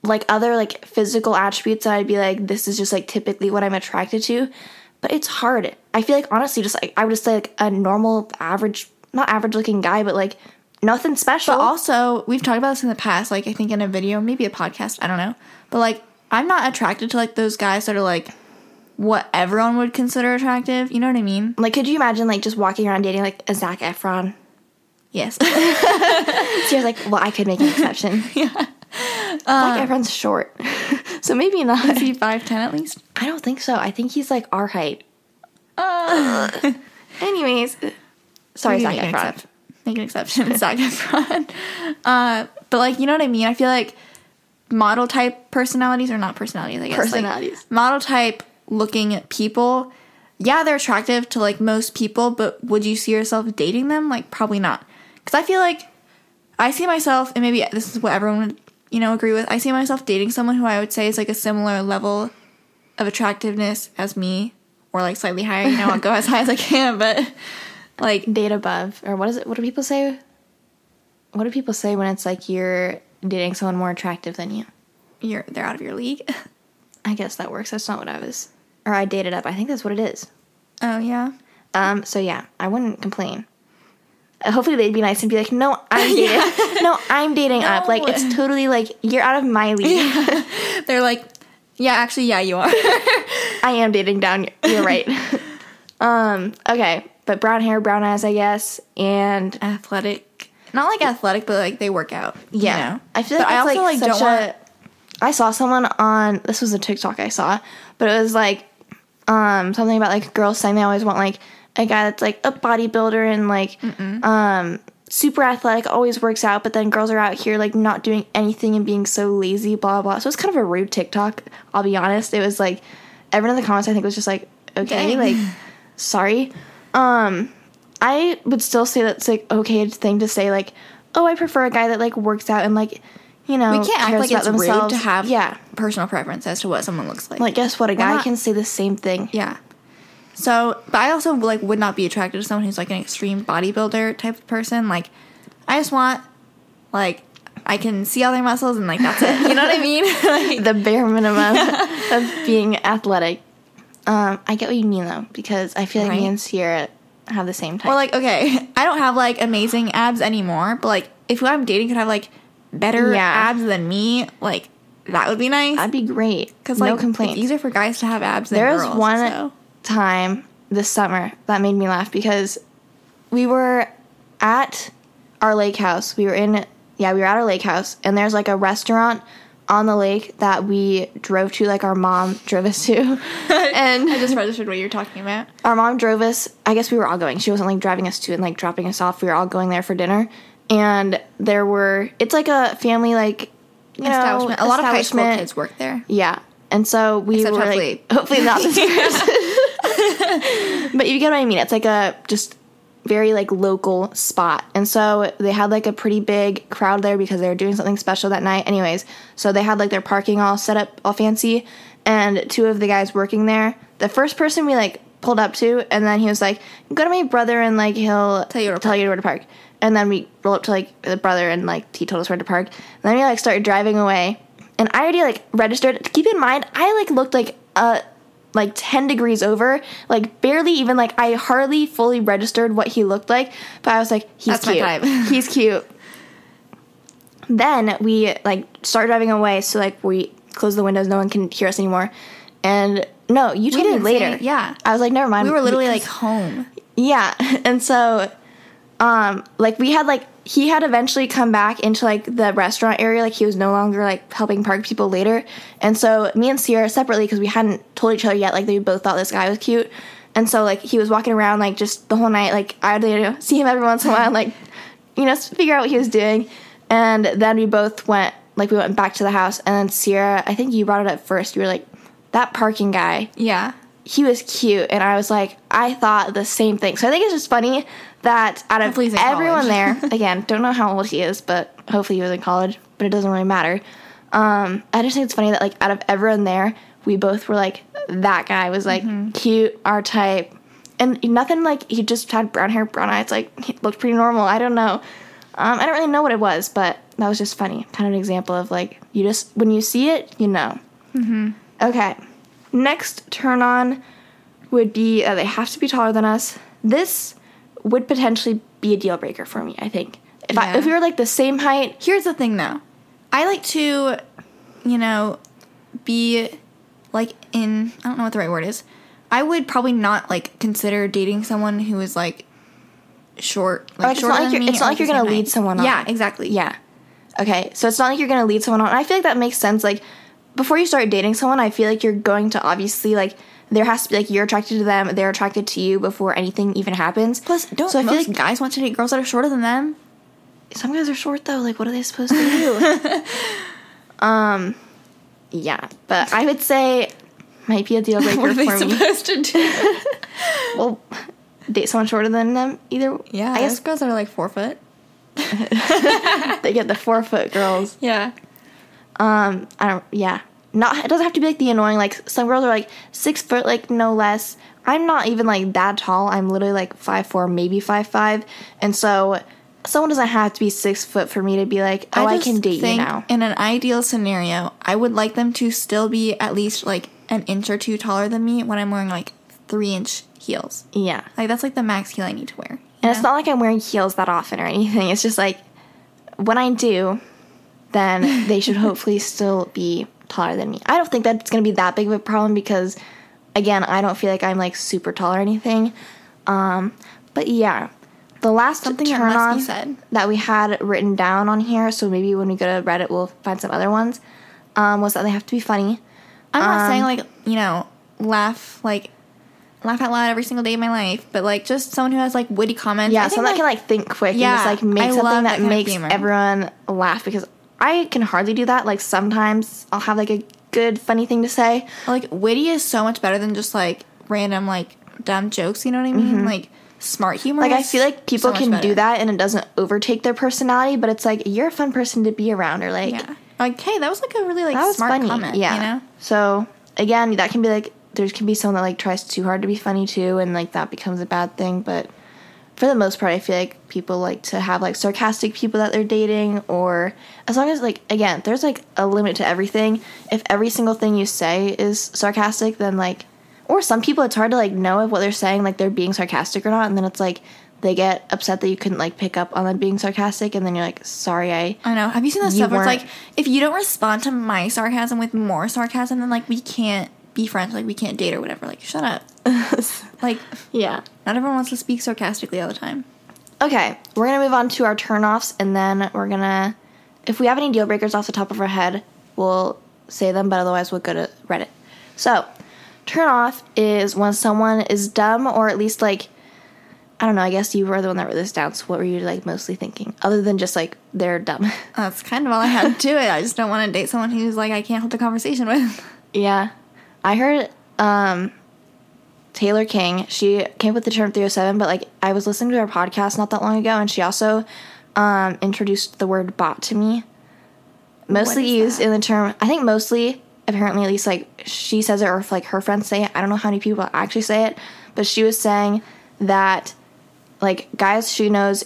like other like physical attributes that I'd be like, this is just like typically what I'm attracted to, but it's hard. I feel like honestly, just like I would just say like a normal, average, not average looking guy, but like nothing special.
But also, we've talked about this in the past, like I think in a video, maybe a podcast, I don't know. But like, I'm not attracted to like those guys that are like what everyone would consider attractive. You know what I mean?
like, could you imagine like just walking around dating like a Zac Efron?
Yes.
So you're like, well, I could make an exception. yeah. Zac Efron's short, so maybe not.
Is he 5'10 at least?
I don't think so. I think he's like our height.
Uh,
Anyways, sorry,
Maybe
Zac
make
Efron.
Make an exception. Zac Efron. Uh, but like, you know what I mean? I feel like model type personalities, or not personalities, I guess. like,
Personalities.
model type looking people, yeah, they're attractive to like most people, but would you see yourself dating them? Like, probably not. Because I feel like I see myself, and maybe this is what everyone would, you know, agree with. I see myself dating someone who I would say is like a similar level of attractiveness as me, or like slightly higher. You know, I'll go as high as I can, but like,
date above or what is it what do people say? What do people say when it's like you're dating someone more attractive than you?
You're they're out of your league.
i guess that works. That's not what i was or i dated up. I think that's what it is.
Oh yeah.
um so yeah i wouldn't complain. Uh, hopefully they'd be nice and be like no i'm dating. No i'm dating up. Like it's totally like you're out of my league.
They're like, yeah, actually, yeah, you are.
i am dating down. You're right. Um okay but brown hair brown eyes i guess and
athletic, not like athletic, but like they work out. you
Yeah,
know?
I feel like
I also
like,
like don't
a.
want.
I saw someone on this was a TikTok I saw, but it was like um something about like girls saying they always want like a guy that's like a bodybuilder and like um super athletic, always works out, but then girls are out here like not doing anything and being so lazy, blah blah. So it's kind of a rude TikTok. I'll be honest. It was like everyone in the comments I think was just like, okay,
Dang.
like sorry. Um, I would still say that's like okay thing to say like, oh, I prefer a guy that like works out and like, you know,
We can't act
cares
like
about
it's rude
themselves.
to have
yeah.
personal preference as to what someone looks like.
Like, guess what? A guy
not-
can say the same thing.
yeah. So, but I also like would not be attracted to someone who's like an extreme bodybuilder type of person. Like, I just want like I can see all their muscles and like that's it. You know what I mean? like,
The bare minimum of being athletic. Um, I get what you mean though, because I feel like me
Right?
and Ciera have the same type.
Or like, okay, I don't have like amazing abs anymore, but like if who I'm dating could have like better
Yeah.
abs than me, like that would be nice.
That'd be great.
Because
no
like
complaints.
it's easier for guys to have abs than
There was
girls.
one
so.
time this summer that made me laugh because we were at our lake house. We were in, yeah, we were at our lake house, and there's like a restaurant on the lake that we drove to, like our mom drove us to. and
I just registered what you're talking about.
our mom drove us, I guess we were all going. She wasn't like driving us to and like dropping us off. We were all going there for dinner. And there were, it's like a family, like, you know,
establishment. A lot of high school kids work there.
Yeah. And so we
Except
were
hopefully-
like, hopefully not this person. but you get what I mean. It's like a just very like local spot. And so they had like a pretty big crowd there because they were doing something special that night. Anyways, so they had like their parking all set up all fancy and two of the guys working there. The first person we like pulled up to and then he was like, Go to my brother and like he'll
Tell you where to
tell you where to park. And then we roll up to like the brother and like he told us where to park. And then we like started driving away. And I already like registered. Keep in mind, I like looked like uh like 10 degrees over, like barely even like I hardly fully registered what he looked like, but I was like, he's
That's
cute. he's cute. Then we like start driving away, so like we close the windows. No one can hear us anymore. And no, you told me
didn't say
later.
yeah.
I was like, never mind.
We were literally like home.
yeah. And so, um, like we had like he had eventually come back into like the restaurant area. Like he was no longer like helping park people later. And so me and Ciera separately because we hadn't told each other yet. Like they both thought this guy was cute. And so like he was walking around like just the whole night. Like I would you know, see him every once in a while. Like you know figure out what he was doing. And then we both went like we went back to the house. And then Ciera, I think you brought it up first. You were like that parking guy
Yeah.
he was cute and i was like i thought the same thing so i think it's just funny that out of everyone there again don't know how old he is but hopefully he was in college but it doesn't really matter um, i just think it's funny that like out of everyone there we both were like that guy was like
Mm-hmm.
cute our type and nothing like he just had brown hair brown eyes like he looked pretty normal i don't know um, i don't really know what it was but that was just funny kind of an example of like you just when you see it you know Okay. Next turn on would be uh, they have to be taller than us. This would potentially be a deal breaker for me, I think. If I if we were like the same height,
Here's the thing though. I like to, you know, be like in I don't know what the right word is. I would probably not like consider dating someone who is like short, like oh,
Like, it's not like you're- it's not like you're gonna
same
lead someone on.
Yeah, exactly.
yeah. Okay, so it's not like you're gonna lead someone on. I feel like that makes sense. Like before you start dating someone, I feel like you're going to obviously like there has to be like you're attracted to them, they're attracted to you before anything even happens.
Plus, don't
so I feel
most
like
guys want to date girls that are shorter than them?
some guys are short though. Like what are they supposed to do? um, yeah, but I would say might be a deal breaker
What are they
for me.
supposed to do?
Well, date someone shorter than them. Either
yeah,
I guess
guess girls that are like four foot.
they get the four foot girls.
Yeah.
Um, I don't. Yeah, not. It doesn't have to be like the annoying. Like some girls are like six foot, like no less. I'm not even like that tall. I'm literally like five four, maybe five five, and so someone doesn't have to be six foot for me to be like, oh, I,
just
can date you now.
In an ideal scenario, I would like them to still be at least like an inch or two taller than me when I'm wearing like three inch heels.
Yeah,
Like that's like the max heel I need to wear.
and it's not like I'm wearing heels that often or anything. It's just like when I do, then they should hopefully still be taller than me. I don't think that's to be that big of a problem because, again, I don't feel like I'm like super tall or anything. Um, but yeah, the last
Something that
turn on that we had written down on here, so maybe when we go to Reddit, we'll find some other ones. Um, was that they have to be funny.
I'm not
Um,
saying like you know laugh like laugh out loud every single day of my life, but like just someone who has like witty comments.
Yeah, someone that can like think quick
Yeah,
and just like make
I
something
that
that, makes everyone laugh because I can hardly do that. Like sometimes I'll have like a good funny thing to say.
like witty is so much better than just like random like dumb jokes. You know what I mean? Like smart humor.
Mm-hmm. Like I feel like people
so
can
better.
do that and it doesn't overtake their personality, but it's like you're a fun person to be around or like
Yeah. Like hey, that was like a really like
that was
smart
funny.
comment.
yeah.
You know.
So again, that can be like there can be someone that like tries too hard to be funny too, and like that becomes a bad thing. But for the most part, I feel like people like to have like sarcastic people that they're dating, or as long as like again, there's like a limit to everything. If every single thing you say is sarcastic, then like, or some people it's hard to like know if what they're saying like they're being sarcastic or not, and then it's like they get upset that you couldn't like pick up on them being sarcastic, and then you're like, sorry, I
I know. Have you seen this
You
stuff where it's like, if you don't respond to my sarcasm with more sarcasm, then like we can't be friends, like we can't date or whatever. Like, shut up. like,
yeah.
not everyone wants to speak sarcastically all the time.
Okay, we're gonna move on to our turnoffs, and then we're gonna, if we have any deal breakers off the top of our head, we'll say them, but otherwise we'll go to Reddit. So, turn off is when someone is dumb, or at least like, I don't know. I guess you were the one that wrote this down. So, what were you like mostly thinking, other than just like they're dumb?
That's kind of all I had to it. I just don't want to date someone who's like I can't hold a conversation with.
yeah, I heard um, Taylor King. She came up with the term 307, but like I was listening to her podcast not that long ago, and she also um, introduced the word bot to me. Mostly used
that?
in the term, I think mostly, apparently, at least like she says it, or if like her friends say it. I don't know how many people actually say it, but she was saying that like guys she knows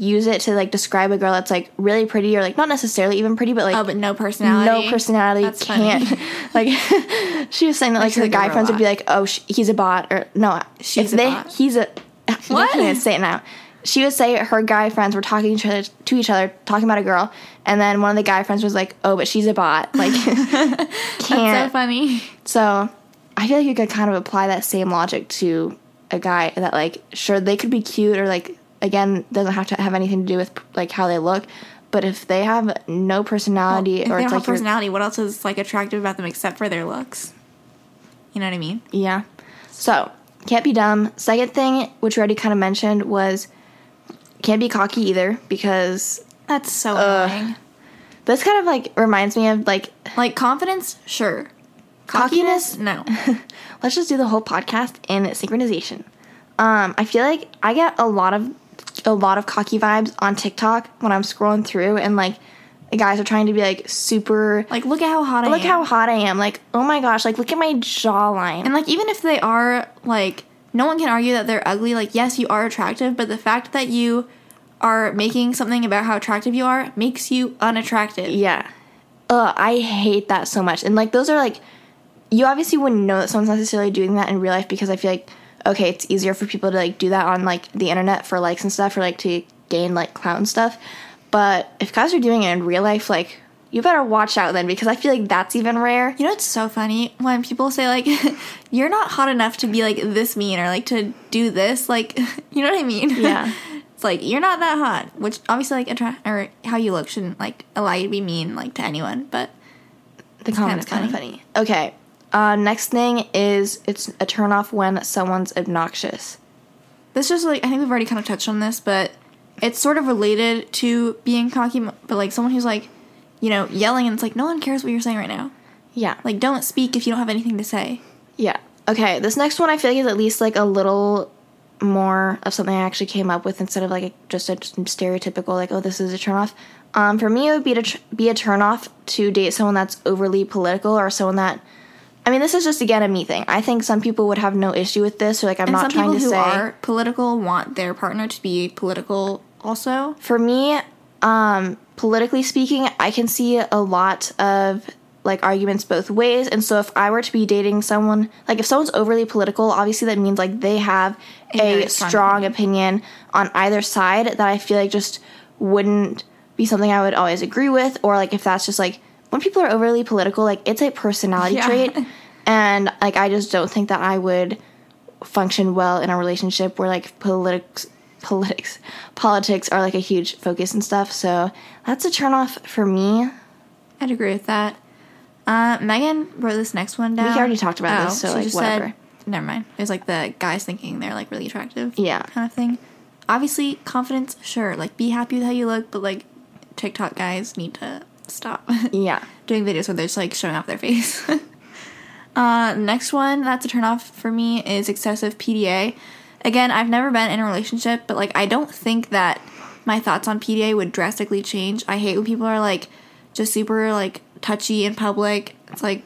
use it to like describe a girl that's like really pretty or like not necessarily even pretty, but like
Oh, but no personality.
no personality
That's
can't like she was saying that like her guy friends would be like oh sh- he's a bot or no
She's a
they
bot.
he's a
What?
I can't say it now she would say her guy friends were talking to each, other, to each other, talking about a girl, and then one of the guy friends was like, "Oh, but she's a bot." Like,
That's so
can't.
funny.
So, I feel like you could kind of apply that same logic to a guy that like, sure, they could be cute or like, again, doesn't have to have anything to do with like how they look, but if they have no personality
If
or
they don't
like
have personality, what else is like attractive about them except for their looks? You know what I mean?
Yeah. So, can't be dumb. Second thing, which we already kind of mentioned, was can't be cocky either because
That's so
Ugh.
annoying.
this kind of like reminds me of like
Like confidence, sure.
Cockiness?
no.
let's just do the whole podcast in synchronization. Um, I feel like I get a lot of a lot of cocky vibes on TikTok when I'm scrolling through and like the guys are trying to be like super
Like look at how hot I
look
am.
how hot I am. Like, oh my gosh, like look at my jawline.
And like even if they are like no one can argue that they're ugly, like yes, you are attractive, but the fact that you are making something about how attractive you are makes you unattractive.
Yeah. Ugh, I hate that so much. And like those are like you obviously wouldn't know that someone's necessarily doing that in real life because I feel like okay, it's easier for people to like do that on like the internet for likes and stuff or like to gain like clout and stuff. But if guys are doing it in real life, like you better watch out then because I feel like that's even rare.
You know it's so funny when people say like you're not hot enough to be like this mean or like to do this like you know what I mean?
Yeah.
it's like you're not that hot, which obviously like attract or how you look shouldn't like allow you to be mean like to anyone, but
The comment's kind of
funny.
funny. Okay. Uh, next thing is it's a turnoff when someone's obnoxious.
this just like I think we've already kind of touched on this, but it's sort of related to being cocky, but like someone who's like, you know, yelling and it's like no one cares what you're saying right now.
Yeah.
Like don't speak if you don't have anything to say.
Yeah. Okay, this next one I feel like is at least like a little more of something I actually came up with instead of like a, just a stereotypical like oh this is a turnoff. Um, for me, it would be to tr- be a turnoff to date someone that's overly political or someone that. I mean, this is just again a me thing. I think some people would have no issue with this, or like I'm
And
not
some
trying
people
to
who
say.
are political want their partner to be political also.
for me, um, politically speaking, I can see a lot of like arguments both ways. And so if I were to be dating someone, like if someone's overly political, obviously that means like they have
A
a,
strong
strong opinion on either side that I feel like just wouldn't be something I would always agree with. Or like if that's just like when people are overly political, like it's a personality
Yeah.
trait. And like I just don't think that I would function well in a relationship where like politics politics politics are like a huge focus and stuff so that's a turnoff for me
I'd agree with that. Uh, Megan wrote this next one down.
We already talked about this, so,
she
like,
just
whatever.
Said, never mind. It was like the guys thinking they're like really attractive.
Yeah.
Kind of thing. Obviously, confidence, sure. Like, be happy with how you look, but like, TikTok guys need to stop
yeah
doing videos where they're just like showing off their face. uh, next one that's a turnoff for me is excessive PDA. Again, I've never been in a relationship, but like, I don't think that my thoughts on PDA would drastically change. I hate when people are like just super like touchy in public. It's like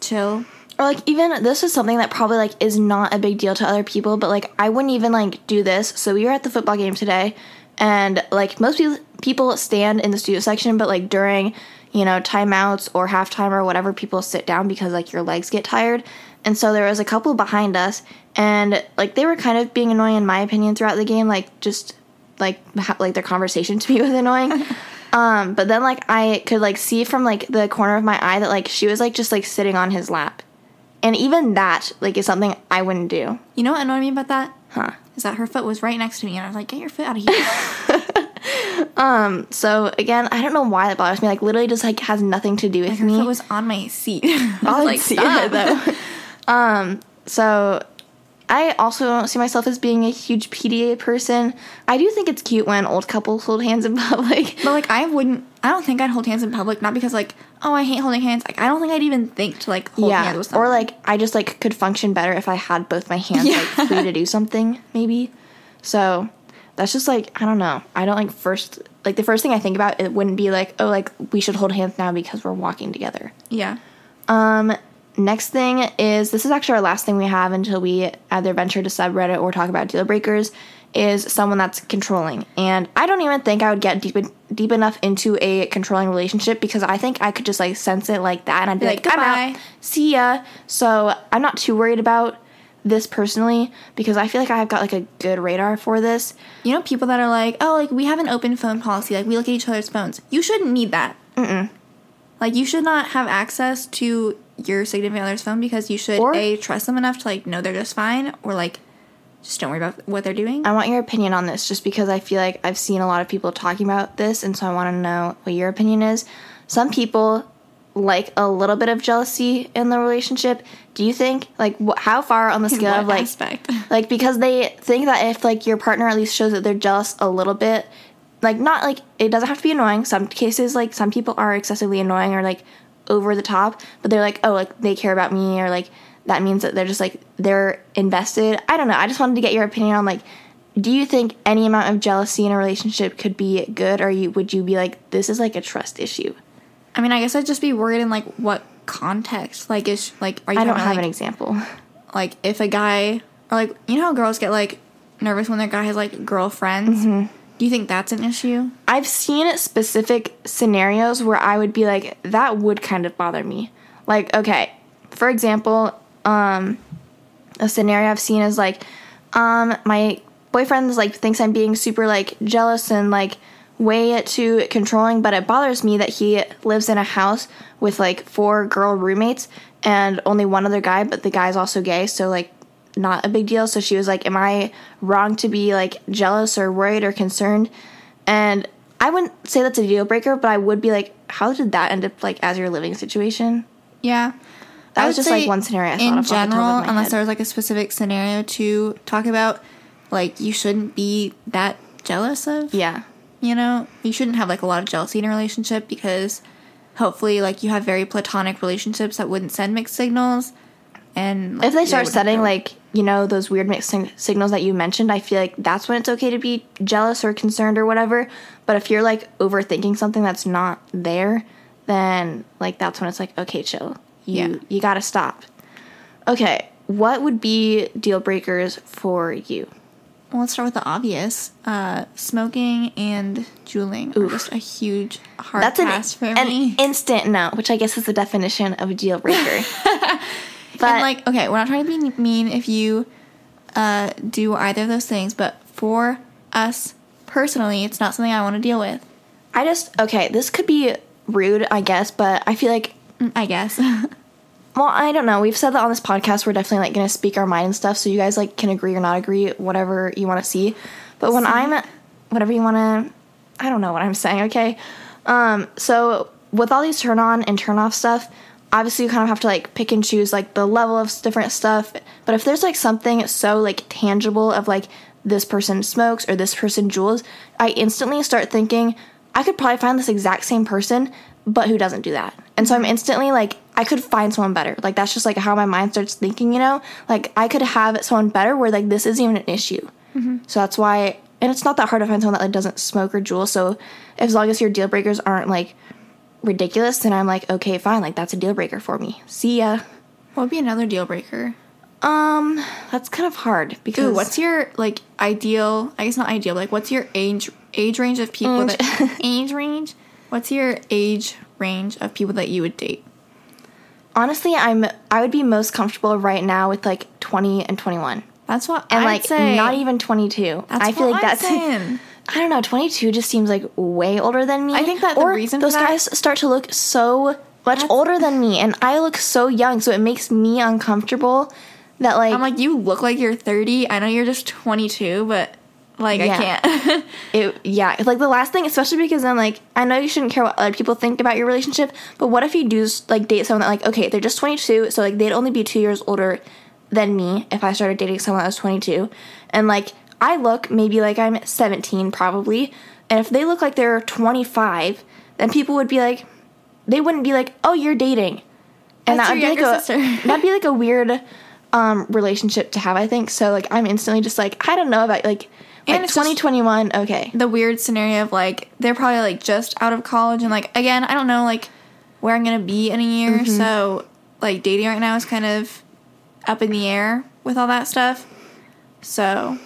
chill.
or like even this is something that probably like is not a big deal to other people but like i wouldn't even like do this so we were at the football game today and like most people people stand in the studio section but like during you know timeouts or halftime or whatever people sit down because like your legs get tired. And so there was a couple behind us and like they were kind of being annoying in my opinion throughout the game like just like ha- like their conversation to me was annoying. Um but then like i could like see from like the corner of my eye that like she was like just like sitting on his lap. And even that like is something i wouldn't do.
You know what annoyed me about that?
huh.
Is that her foot was right next to me, and I was like, "Get your foot out of here!"
so again i don't know why that bothers me like literally just like has nothing to do with me
foot was on my seat. I was
like see it though. um, so I also don't see myself as being a huge PDA person. I do think it's cute when old couples hold hands in public.
But like, I wouldn't. I don't think I'd hold hands in public. Not because like, oh, I hate holding hands. Like, I don't think I'd even think to like hold hands
yeah,
with someone.
or like I just like could function better if I had both my hands
Yeah.
like free to do something maybe. So that's just like I don't know. I don't like first like the first thing I think about it wouldn't be like oh like we should hold hands now because we're walking together.
yeah.
Um, next thing is this is actually our last thing we have until we either venture to subreddit or talk about deal breakers. Is someone that's controlling, and I don't even think I would get deep deep enough into a controlling relationship because I think I could just like sense it like that, and I'd be
Be
like,
like,
I'm out, see ya. So I'm not too worried about this personally because I feel like I've got like a good radar for this.
You know, people that are like, oh, like we have an open phone policy, like we look at each other's phones. You shouldn't need that.
Mm-mm.
Like you should not have access to your significant other's phone because you should
Or-
a trust them enough to like know they're just fine, or like just don't worry about what they're doing.
I want your opinion on this just because I feel like I've seen a lot of people talking about this and so I want to know what your opinion is. Some people like a little bit of jealousy in the relationship. Do you think like wh- how far on the scale of like
aspect?
like because they think that if like your partner at least shows that they're jealous a little bit like not like it doesn't have to be annoying some cases like some people are excessively annoying or like over the top but they're like oh like they care about me or like that means that they're just like they're invested i don't know i just wanted to get your opinion on like do you think any amount of jealousy in a relationship could be good or you would you be like this is like a trust issue
I mean, I guess I'd just be worried in like what context. Like, is like are you
i don't have
like,
an example
like if a guy or like you know how girls get like nervous when their guy has like girlfriends.
Mm-hmm.
Do you think that's an issue?
I've seen specific scenarios where I would be like, that would kind of bother me. Like, okay, for example, um, a scenario I've seen is like, um, my boyfriend like thinks I'm being super like jealous and like way too controlling, but it bothers me that he lives in a house with like four girl roommates and only one other guy, but the guy's also gay, so like not a big deal. So she was like, Am I wrong to be like jealous or worried or concerned? And I wouldn't say that's a deal breaker, but I would be like, How did that end up like as your living situation?
Yeah.
That
I
was just, like, one scenario I thought
in
of off the top of
general, unless
head.
there was like a specific scenario to talk about, like you shouldn't be that jealous of.
Yeah.
You know, you shouldn't have like a lot of jealousy in a relationship because hopefully, like you have very platonic relationships that wouldn't send mixed signals. And like,
If they start
wouldn't
like, you know, those weird mixed sig- signals that you mentioned, I feel like that's when it's okay to be jealous or concerned or whatever. But if you're like overthinking something that's not there, then like that's when it's like, okay, chill. You
Yeah.
you gotta stop. Okay, what would be deal breakers for you?
Well, let's start with the obvious. Uh, smoking and juuling are just a huge hard
That's an,
pass for
an
me.
instant no, which I guess is the definition of a deal breaker. but
and like, okay, we're not trying to be mean if you uh, do either of those things, but for us personally, it's not something I want to deal with.
I just okay, this could be rude, I guess, but I feel like
Mm, I guess.
Well, I don't know. We've said that on this podcast. We're definitely like gonna speak our mind and stuff, so you guys like can agree or not agree, whatever you want to see. But when I'm, whatever you want to, I don't know what I'm saying. Okay. Um. So with all these turn on and turn off stuff, obviously you kind of have to like pick and choose like the level of different stuff. But if there's like something so like tangible of like this person smokes or this person juuls, I instantly start thinking I could probably find this exact same person, but who doesn't do that. And so I'm instantly like, I could find someone better. Like that's just like how my mind starts thinking, you know? Like I could have someone better where like this isn't even an issue. So that's why, and it's not that hard to find someone that like doesn't smoke or juul. So as long as your deal breakers aren't like ridiculous, then I'm like, okay, fine. Like that's a deal breaker for me. See ya.
what would be another deal breaker?
Um, that's kind of hard because
Ooh, what's your like ideal? I guess not ideal. But, like, what's your age age range of people
Age.
that age range? What's your age range of people that you would date?
honestly, I'm I would be most comfortable right now with like 20 and 21.
That's what
And
I'd
like
say.
not even 22.
That's
I feel
what
like
I'm
that's
saying.
I don't know, 22 just seems like way older than me.
I think that the
or
reason for
those
that-
guys start to look so much older than me and I look so young, so it makes me uncomfortable that like,
I'm like, you look like you're 30. I know you're just 22, but like
Yeah.
I can't.
it yeah, like the last thing especially because then like I know you shouldn't care what other people think about your relationship, but what if you do like date someone that like okay, they're just 22, so like they'd only be 2 years older than me if I started dating someone that was 22. And like I look maybe like I'm 17 probably, and if they look like they're 25, then people would be like they wouldn't be like, "Oh, you're dating." And
That's
that would be like
younger
a that'd be like a weird um relationship to have, I think. So like I'm instantly just like, I don't know about like
And
like 2021, okay.
the weird scenario of like they're probably like just out of college and like again I don't know like where I'm gonna be in a year
Mm-hmm.
so like dating right now is kind of up in the air with all that stuff so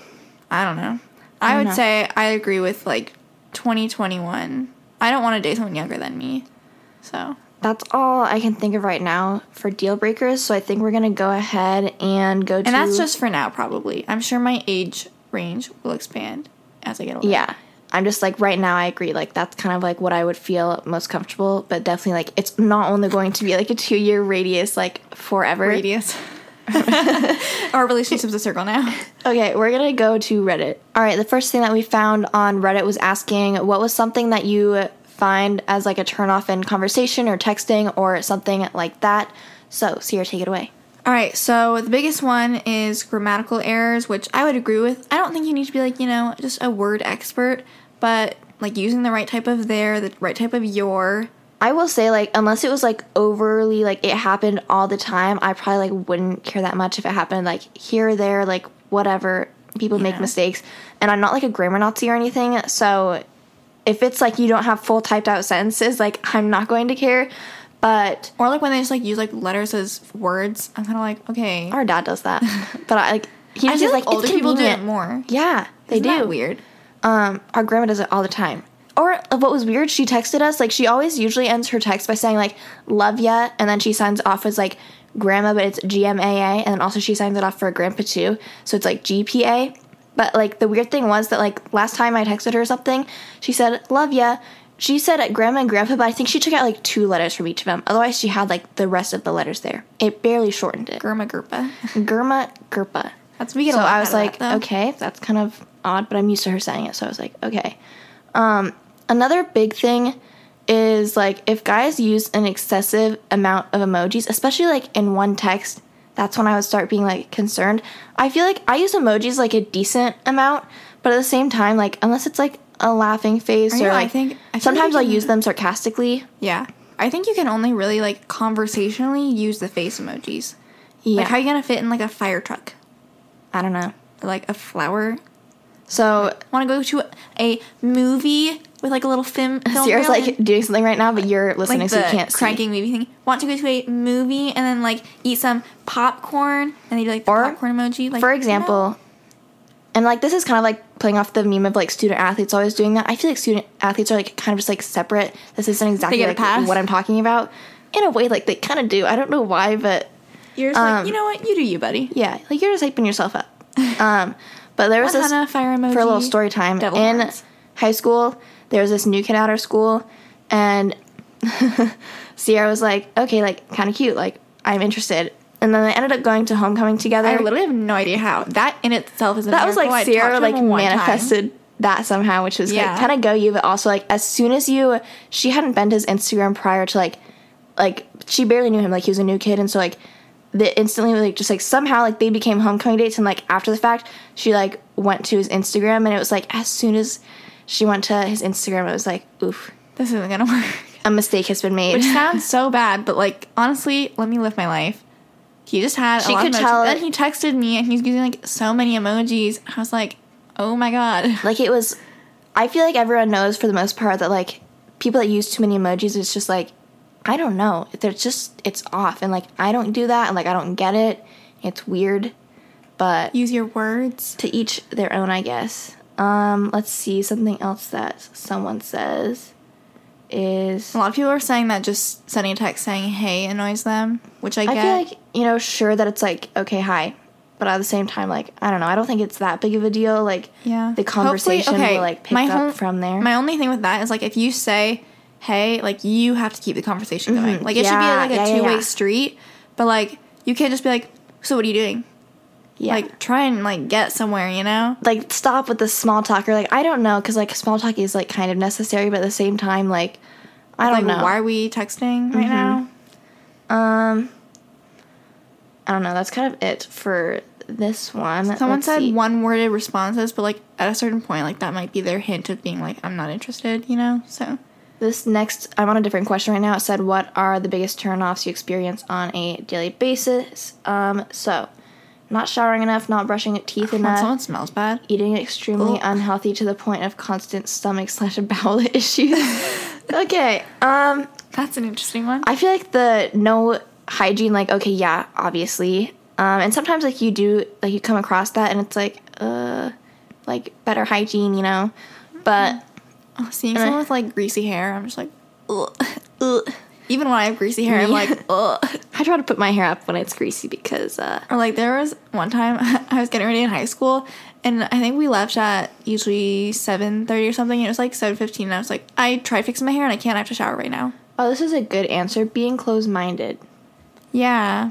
I don't know I,
don't
would
know.
say I agree with like 2021 I don't want to date someone younger than me so
that's all I can think of right now for deal breakers. So I think we're gonna go ahead and go to.
And that's just for now, probably. I'm sure my age range will expand as I get older.
yeah. I'm just like right now. I agree. Like that's kind of like what I would feel most comfortable. But definitely like it's not only going to be like a two year radius like forever.
Radius. Our relationship's a circle now.
Okay, we're gonna go to Reddit. All right, the first thing that we found on Reddit was asking what was something that you find as like a turnoff in conversation or texting or something like that. So, Ciera, take it away.
All right, so the biggest one is grammatical errors, which I would agree with. I don't think you need to be like, you know, just a word expert, but like using the right type of there, the right type of your.
I will say, like, unless it was like overly like it happened all the time, I probably like wouldn't care that much if it happened like here or there, like whatever. People make mistakes, and I'm not like a grammar Nazi or anything. So, if it's like you don't have full typed out sentences, like I'm not going to care. But
Or like when they just like use like letters as words, I'm kind of like, okay.
our dad does that, but I like he
I
just
feel like,
like
older people do it more.
Yeah, they
Isn't
do.
weird?
Um, our grandma does it all the time. Or uh, what was weird, she texted us like she always usually ends her text by saying like "love ya," and then she signs off as like grandma, but it's G M A A, and then also she signs it off for grandpa too, so it's like G P A. But like the weird thing was that like last time I texted her something, she said "love ya." She said grandma and grandpa, but I think she took out like two letters from each of them. Otherwise, she had like the rest of the letters there. It barely shortened it.
Germa Gerpa.
Germa Gerpa.
That's we get
So I was like,
that,
okay, that's kind of odd, but I'm used to her saying it, so I was like, okay. Um, another big thing is like if guys use an excessive amount of emojis, especially like in one text, that's when I would start being like concerned. I feel like I use emojis like a decent amount, but at the same time, like unless it's like a laughing face
I
or
know, I think- I
sometimes
like
I'll use them sarcastically.
Yeah. I think you can only really like conversationally use the face emojis.
Yeah,
Like how are you gonna fit in like a fire truck?
I don't know.
Like a flower?
So
Wanna go to a movie with like a little film, film Ciera's
like doing something right now, but you're listening,
like
so you can't see.
cranking movie thing. Want to go to a movie and then like eat some popcorn and they do like the
Or,
popcorn emoji. Like
for
you know?
And like this is kind of like playing off the meme of like student athletes always doing that. I feel like student athletes are like kind of just like separate. This isn't exactly like what I'm talking about. In a way, like they kind of do. I don't know why, but
you're just like,
um,
you know what, you do you, buddy.
yeah, like you're just hyping yourself up. um, but there was this
fire emoji.
for a little story time
devil
in
horns.
high school. There was this new kid at our school, and Ciera was like, "Okay, like kind of cute. Like I'm interested." And then they ended up going to homecoming together.
I literally have no idea how. That in itself is a
that was like
Ciera
like
one time.
manifested that somehow, which was
Yeah.
like, kind of go you, but also like as soon as you, she hadn't been to his Instagram prior to like, like she barely knew him, like he was a new kid, and so like, the instantly like just like somehow like they became homecoming dates, and like after the fact, she like went to his Instagram, and it was like as soon as she went to his Instagram, it was like, oof,
This isn't gonna work.
a mistake has been made.
Which sounds so bad, but like honestly, let me live my life. He just had
She
a lot
could tell-
Then he texted me and he's using like so many emojis. I was like, oh my god.
like it was i feel like everyone knows for the most part that like people that use too many emojis it's just like i don't know they're just it's off and like i don't do that and like i don't get it it's weird but
Use your words.
to each their own i guess um let's see something else that someone says is
A lot of people are saying that just sending a text saying hey annoys them, which I
i
get.
feel like you know sure that it's like okay hi but at the same time like i don't know i don't think it's that big of a deal like
yeah.
the conversation
Hopefully-
will like pick
my
up
whole-
from there
My only thing with that is like if you say hey, like you have to keep the conversation going. Mm-hmm. Like it should be like a
yeah, yeah,
two way
yeah.
street, but like you can't just be like, so what are you doing?
Yeah
Like try and like get somewhere, you know?
like stop with the small talk or like I don't know because like small talk is like kind of necessary, but at the same time like I don't
Like
know. Mm-hmm.
why are we texting right now?
Um, I don't know. That's kind of it for this one.
Someone
Let's
said
see.
one worded responses, but like at a certain point, like that might be their hint of being like, I'm not interested, you know? So
This next, I'm on a different question right now. It said, "What are the biggest turnoffs you experience on a daily basis?" Um, so, not showering enough, not brushing teeth enough,
someone smells bad.
eating extremely
Ugh.
unhealthy to the point of constant stomach slash bowel issues. okay. Um,
That's an interesting one.
I feel like the no hygiene, like, okay, yeah, obviously. Um, and sometimes, like, you do, like, you come across that and it's like, uh, like, better hygiene, you know? But
Oh, seeing
And I-
someone with like greasy hair, I'm just like, ugh, ugh. Even when I have greasy hair, I'm like, ugh.
I try to put my hair up when it's greasy because uh,
Or like there was one time I was getting ready in high school, and I think we left at usually seven thirty or something. And it was like seven fifteen, and I was like, I tried fixing my hair, and I can't. I have to shower right now.
oh, this is a good answer. Being closed-minded.
Yeah,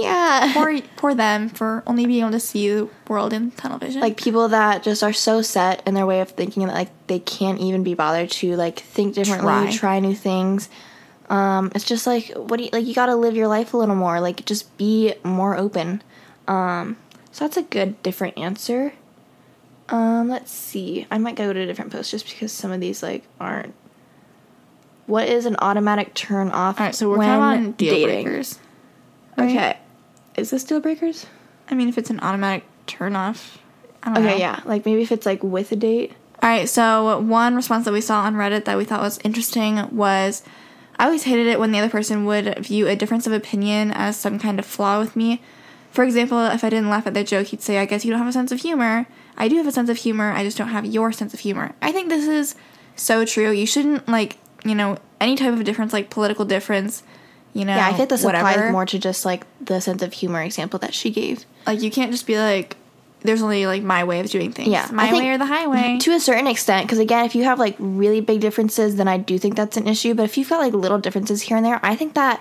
Yeah.
poor poor them for only being able to see the world in tunnel vision.
like people that just are so set in their way of thinking that like they can't even be bothered to like think differently,
Try.
try, new things. Um, it's just like what do you like? You got to live your life a little more. Like just be more open. Um, so that's a good different answer. Um, let's see. I might go to a different post just because some of these like aren't. What is an automatic turn off?
all right, so we're kind of on deal
dating?
breakers. right?
Okay, is this deal breakers?
I mean, if it's an automatic turn off, I don't know.
Okay, yeah. Like maybe if it's like with a date.
All right, so one response that we saw on Reddit that we thought was interesting was I always hated it when the other person would view a difference of opinion as some kind of flaw with me. For example, if I didn't laugh at their joke, he'd say, I guess you don't have a sense of humor. I do have a sense of humor, I just don't have your sense of humor. I think this is so true. You shouldn't, like, you know, any type of difference, like political difference, you know,
Yeah, I think this
whatever.
applies more to just like the sense of humor example that she gave.
Like, you can't just be like, there's only, like, my way of doing things.
Yeah,
My way or the highway.
To a certain extent, because again, if you have like really big differences, then I do think that's an issue. But if you've got like little differences here and there, I think that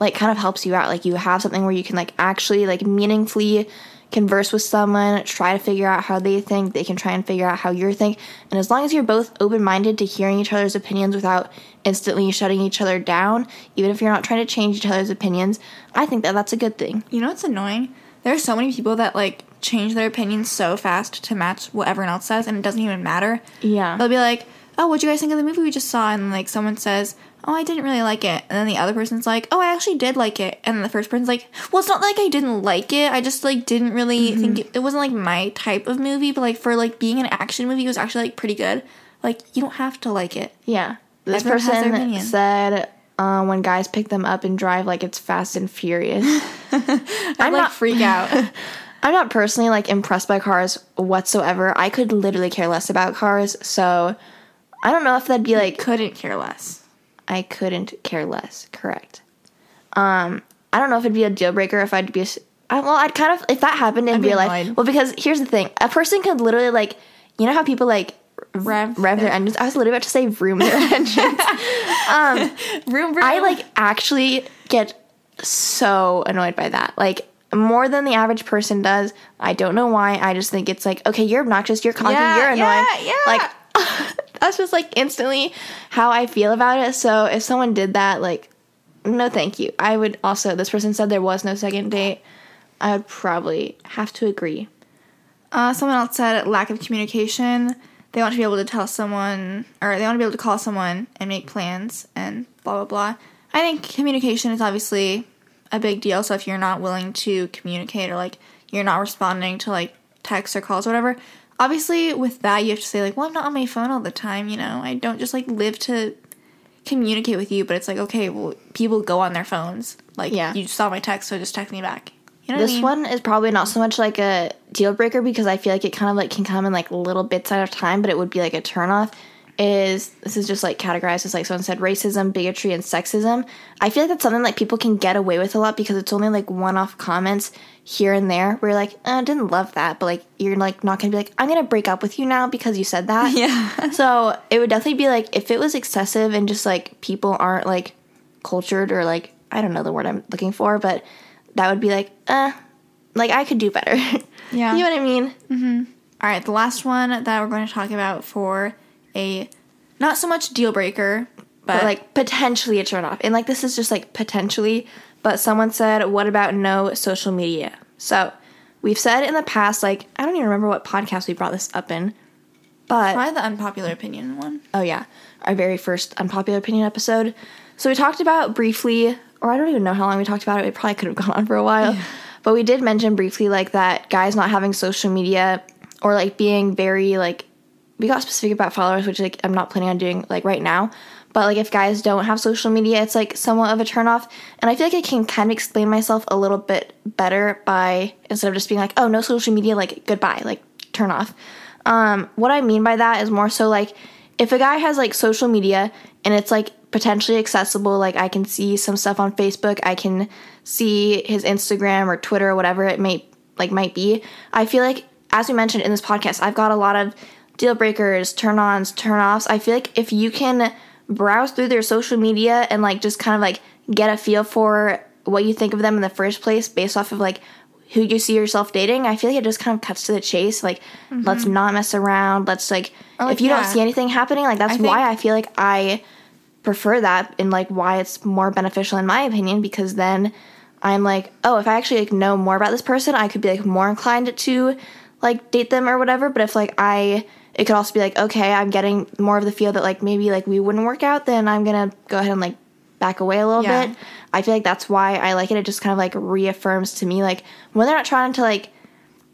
like kind of helps you out. Like you have something where you can like actually like meaningfully converse with someone, try to figure out how they think, they can try and figure out how you're think. And as long as you're both open minded to hearing each other's opinions without instantly shutting each other down, even if you're not trying to change each other's opinions, I think that that's a good thing.
You know what's annoying? There are so many people that like change their opinions so fast to match what everyone else says, and it doesn't even matter.
Yeah.
They'll be like, "Oh, what'd you guys think of the movie we just saw?" And like someone says, "Oh, I didn't really like it," and then the other person's like, "Oh, I actually did like it," and then the first person's like, "Well, it's not like I didn't like it. I just like didn't really
Mm-hmm.
think it, it wasn't like my type of movie, but like for like being an action movie, it was actually like pretty good. Like you don't have to like it."
Yeah. This
Everyone
person said uh, when guys pick them up and drive like it's fast and furious.
I'm
not-
like freak out.
I'm not personally like impressed by cars whatsoever. I could literally care less about cars, so I don't know if that'd be like
Couldn't care less.
I couldn't care less. Correct. Um, I don't know if it'd be a deal breaker if I'd be. I, well, I'd kind of if that happened in
I'd be
real life. Well, because here's the thing: a person could literally like, you know how people like
Rev,
rev their engines. I was literally about to say vroom their engines.
room, room.
I like actually get so annoyed by that. Like more than the average person does. I don't know why. I just think it's like, okay, you're obnoxious, you're conking,
Yeah,
you're annoying.
yeah, yeah.
Like that's just like instantly how I feel about it. So if someone did that, like, no thank you. I would also this person said there was no second date. I would probably have to agree.
Uh, someone else said lack of communication. They want to be able to tell someone, or they want to be able to call someone and make plans and blah blah blah. I think communication is obviously a big deal. So if you're not willing to communicate or like you're not responding to like texts or calls or whatever, obviously with that you have to say like, well, I'm not on my phone all the time. You know, I don't just like live to communicate with you. But it's like, okay, well, people go on their phones. Like,
Yeah.
you saw my text, so just text me back. You know
This
I mean?
one is probably not so much like a deal breaker because I feel like it kind of like can come in like little bits at a time, but it would be like a turnoff. Is this is just like categorized as like someone said racism, bigotry, and sexism. I feel like that's something like people can get away with a lot because it's only like one off comments here and there where you're like, oh, I didn't love that, but like you're like not gonna be like, I'm gonna break up with you now because you said that.
Yeah.
So it would definitely be like if it was excessive and just like people aren't like cultured or like I don't know the word I'm looking for, but that would be like, uh, like I could do better.
Yeah.
you know what I mean?
All right, the last one that we're going to talk about for a not so much deal breaker, but,
But like potentially a turn off. And like this is just like potentially, but someone said, What about no social media? So we've said in the past, like I don't even remember what podcast we brought this up in. But
probably the unpopular opinion one.
oh yeah, our very first unpopular opinion episode. So we talked about briefly, or I don't even know how long we talked about it. It probably could have gone on for a while, but we did mention briefly like that guys not having social media or like being very like we got specific about followers, which like I'm not planning on doing like right now. But like if guys don't have social media, it's like somewhat of a turnoff. And I feel like I can kind of explain myself a little bit better by instead of just being like, oh no social media, like goodbye, like turn off. Um, what I mean by that is more so like if a guy has like social media and it's like potentially accessible. Like I can see some stuff on Facebook. I can see his Instagram or Twitter or whatever it may like might be. I feel like as we mentioned in this podcast, I've got a lot of deal breakers, turn ons, turn offs. I feel like if you can browse through their social media and like just kind of like get a feel for what you think of them in the first place based off of like who you see yourself dating, I feel like it just kind of cuts to the chase. Like, mm-hmm. let's not mess around. Let's like,
like,
if you don't see anything happening, like that's
I think-
why I feel like I prefer that and like why it's more beneficial in my opinion because then I'm like, oh, if I actually like know more about this person, I could be like more inclined to like date them or whatever. But if like I, it could also be like, okay, I'm getting more of the feel that like maybe like we wouldn't work out, then I'm gonna go ahead and like back away a little
Yeah.
bit. I feel like that's why I like it. It just kind of like reaffirms to me like when they're not trying to like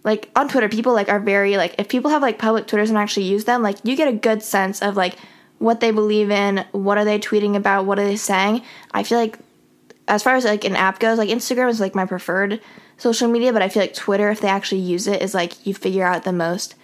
like on Twitter, people like are very like if people have like public Twitters and actually use them, like you get a good sense of like what they believe in, what are they tweeting about, what are they saying. I feel like as far as like an app goes, like Instagram is like my preferred social media, but I feel like Twitter, if they actually use it, is like you figure out the most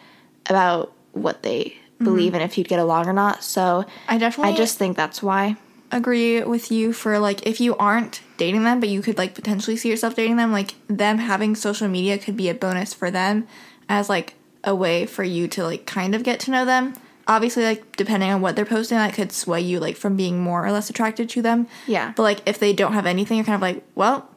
about what they mm-hmm. believe and if you'd get along or not. So
I definitely
I just think that's why.
agree with you for like if you aren't dating them but you could like potentially see yourself dating them like them having social media could be a bonus for them as like a way for you to like kind of get to know them obviously like depending on what they're posting that could sway you like from being more or less attracted to them
Yeah.
but like if they don't have anything you're kind of like well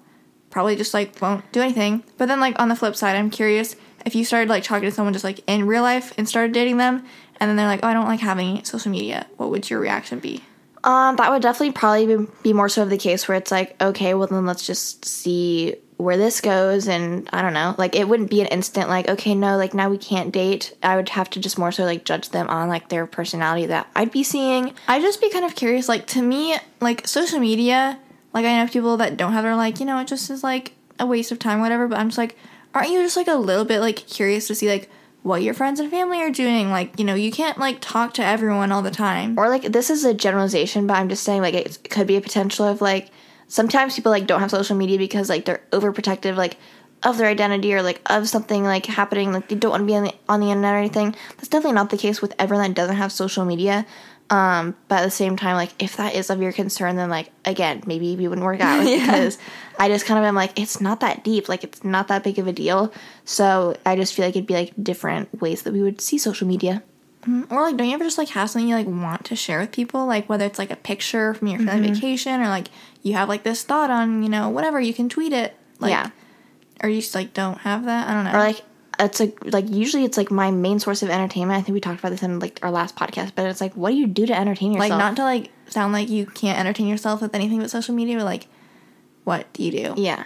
probably just like won't do anything but then like on the flip side i'm curious if you started like talking to someone just like in real life and started dating them and then they're like oh i don't like having social media what would your reaction be
Um, that would definitely probably be, be more so of the case where it's like, okay, well then let's just see where this goes, and I don't know, like it wouldn't be an instant like, okay, no, like now we can't date. I would have to just more so like judge them on like their personality that I'd be seeing.
I'd just be kind of curious. Like to me, like social media, like I know people that don't have. They're like, you know, it just is like a waste of time, whatever. But I'm just like, aren't you just like a little bit like curious to see like what your friends and family are doing? Like, you know, you can't like talk to everyone all the time.
Or like this is a generalization, but I'm just saying like it could be a potential of like sometimes people like don't have social media because like they're overprotective like of their identity or like of something like happening like they don't want to be on the on the internet or anything. That's definitely not the case with everyone that doesn't have social media. Um, but at the same time, like if that is of your concern, then like again, maybe we wouldn't work out
Yeah.
because I just kind of am like it's not that deep, like it's not that big of a deal. So I just feel like it'd be like different ways that we would see social media.
Or like, don't you ever just like have something you like want to share with people? Like whether it's like a picture from your family vacation or like you have like this thought on, you know, whatever. You can tweet it. Like,
Yeah.
Or you just like don't have that. I don't know.
or like it's like like usually it's like my main source of entertainment. I think we talked about this in like our last podcast, but it's like what do you do to entertain yourself?
like not to like sound like you can't entertain yourself with anything but social media but like what do you do
yeah.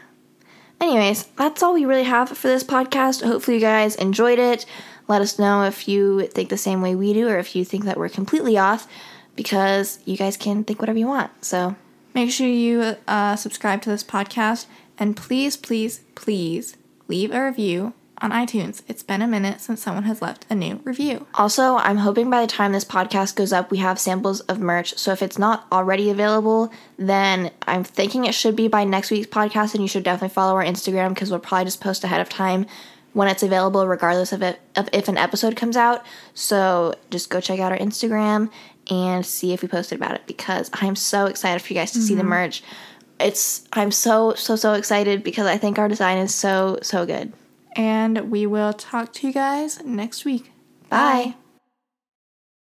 Anyways, that's all we really have for this podcast. Hopefully you guys enjoyed it. Let us know if you think the same way we do or if you think that we're completely off because you guys can think whatever you want. So,
make sure you uh, subscribe to this podcast and please please please leave a review on itunes it's been a minute since someone has left a new review
Also, I'm hoping by the time this podcast goes up, we have samples of merch. So if it's not already available, then I'm thinking it should be by next week's podcast, and you should definitely follow our Instagram because we'll probably just post ahead of time when it's available, regardless of, it, of if an episode comes out. So just go check out our Instagram and see if we posted about it because I'm so excited for you guys to see the mm-hmm. merch. It's I'm so so so excited because I think our design is so so good.
And we will talk to you guys next week
Bye.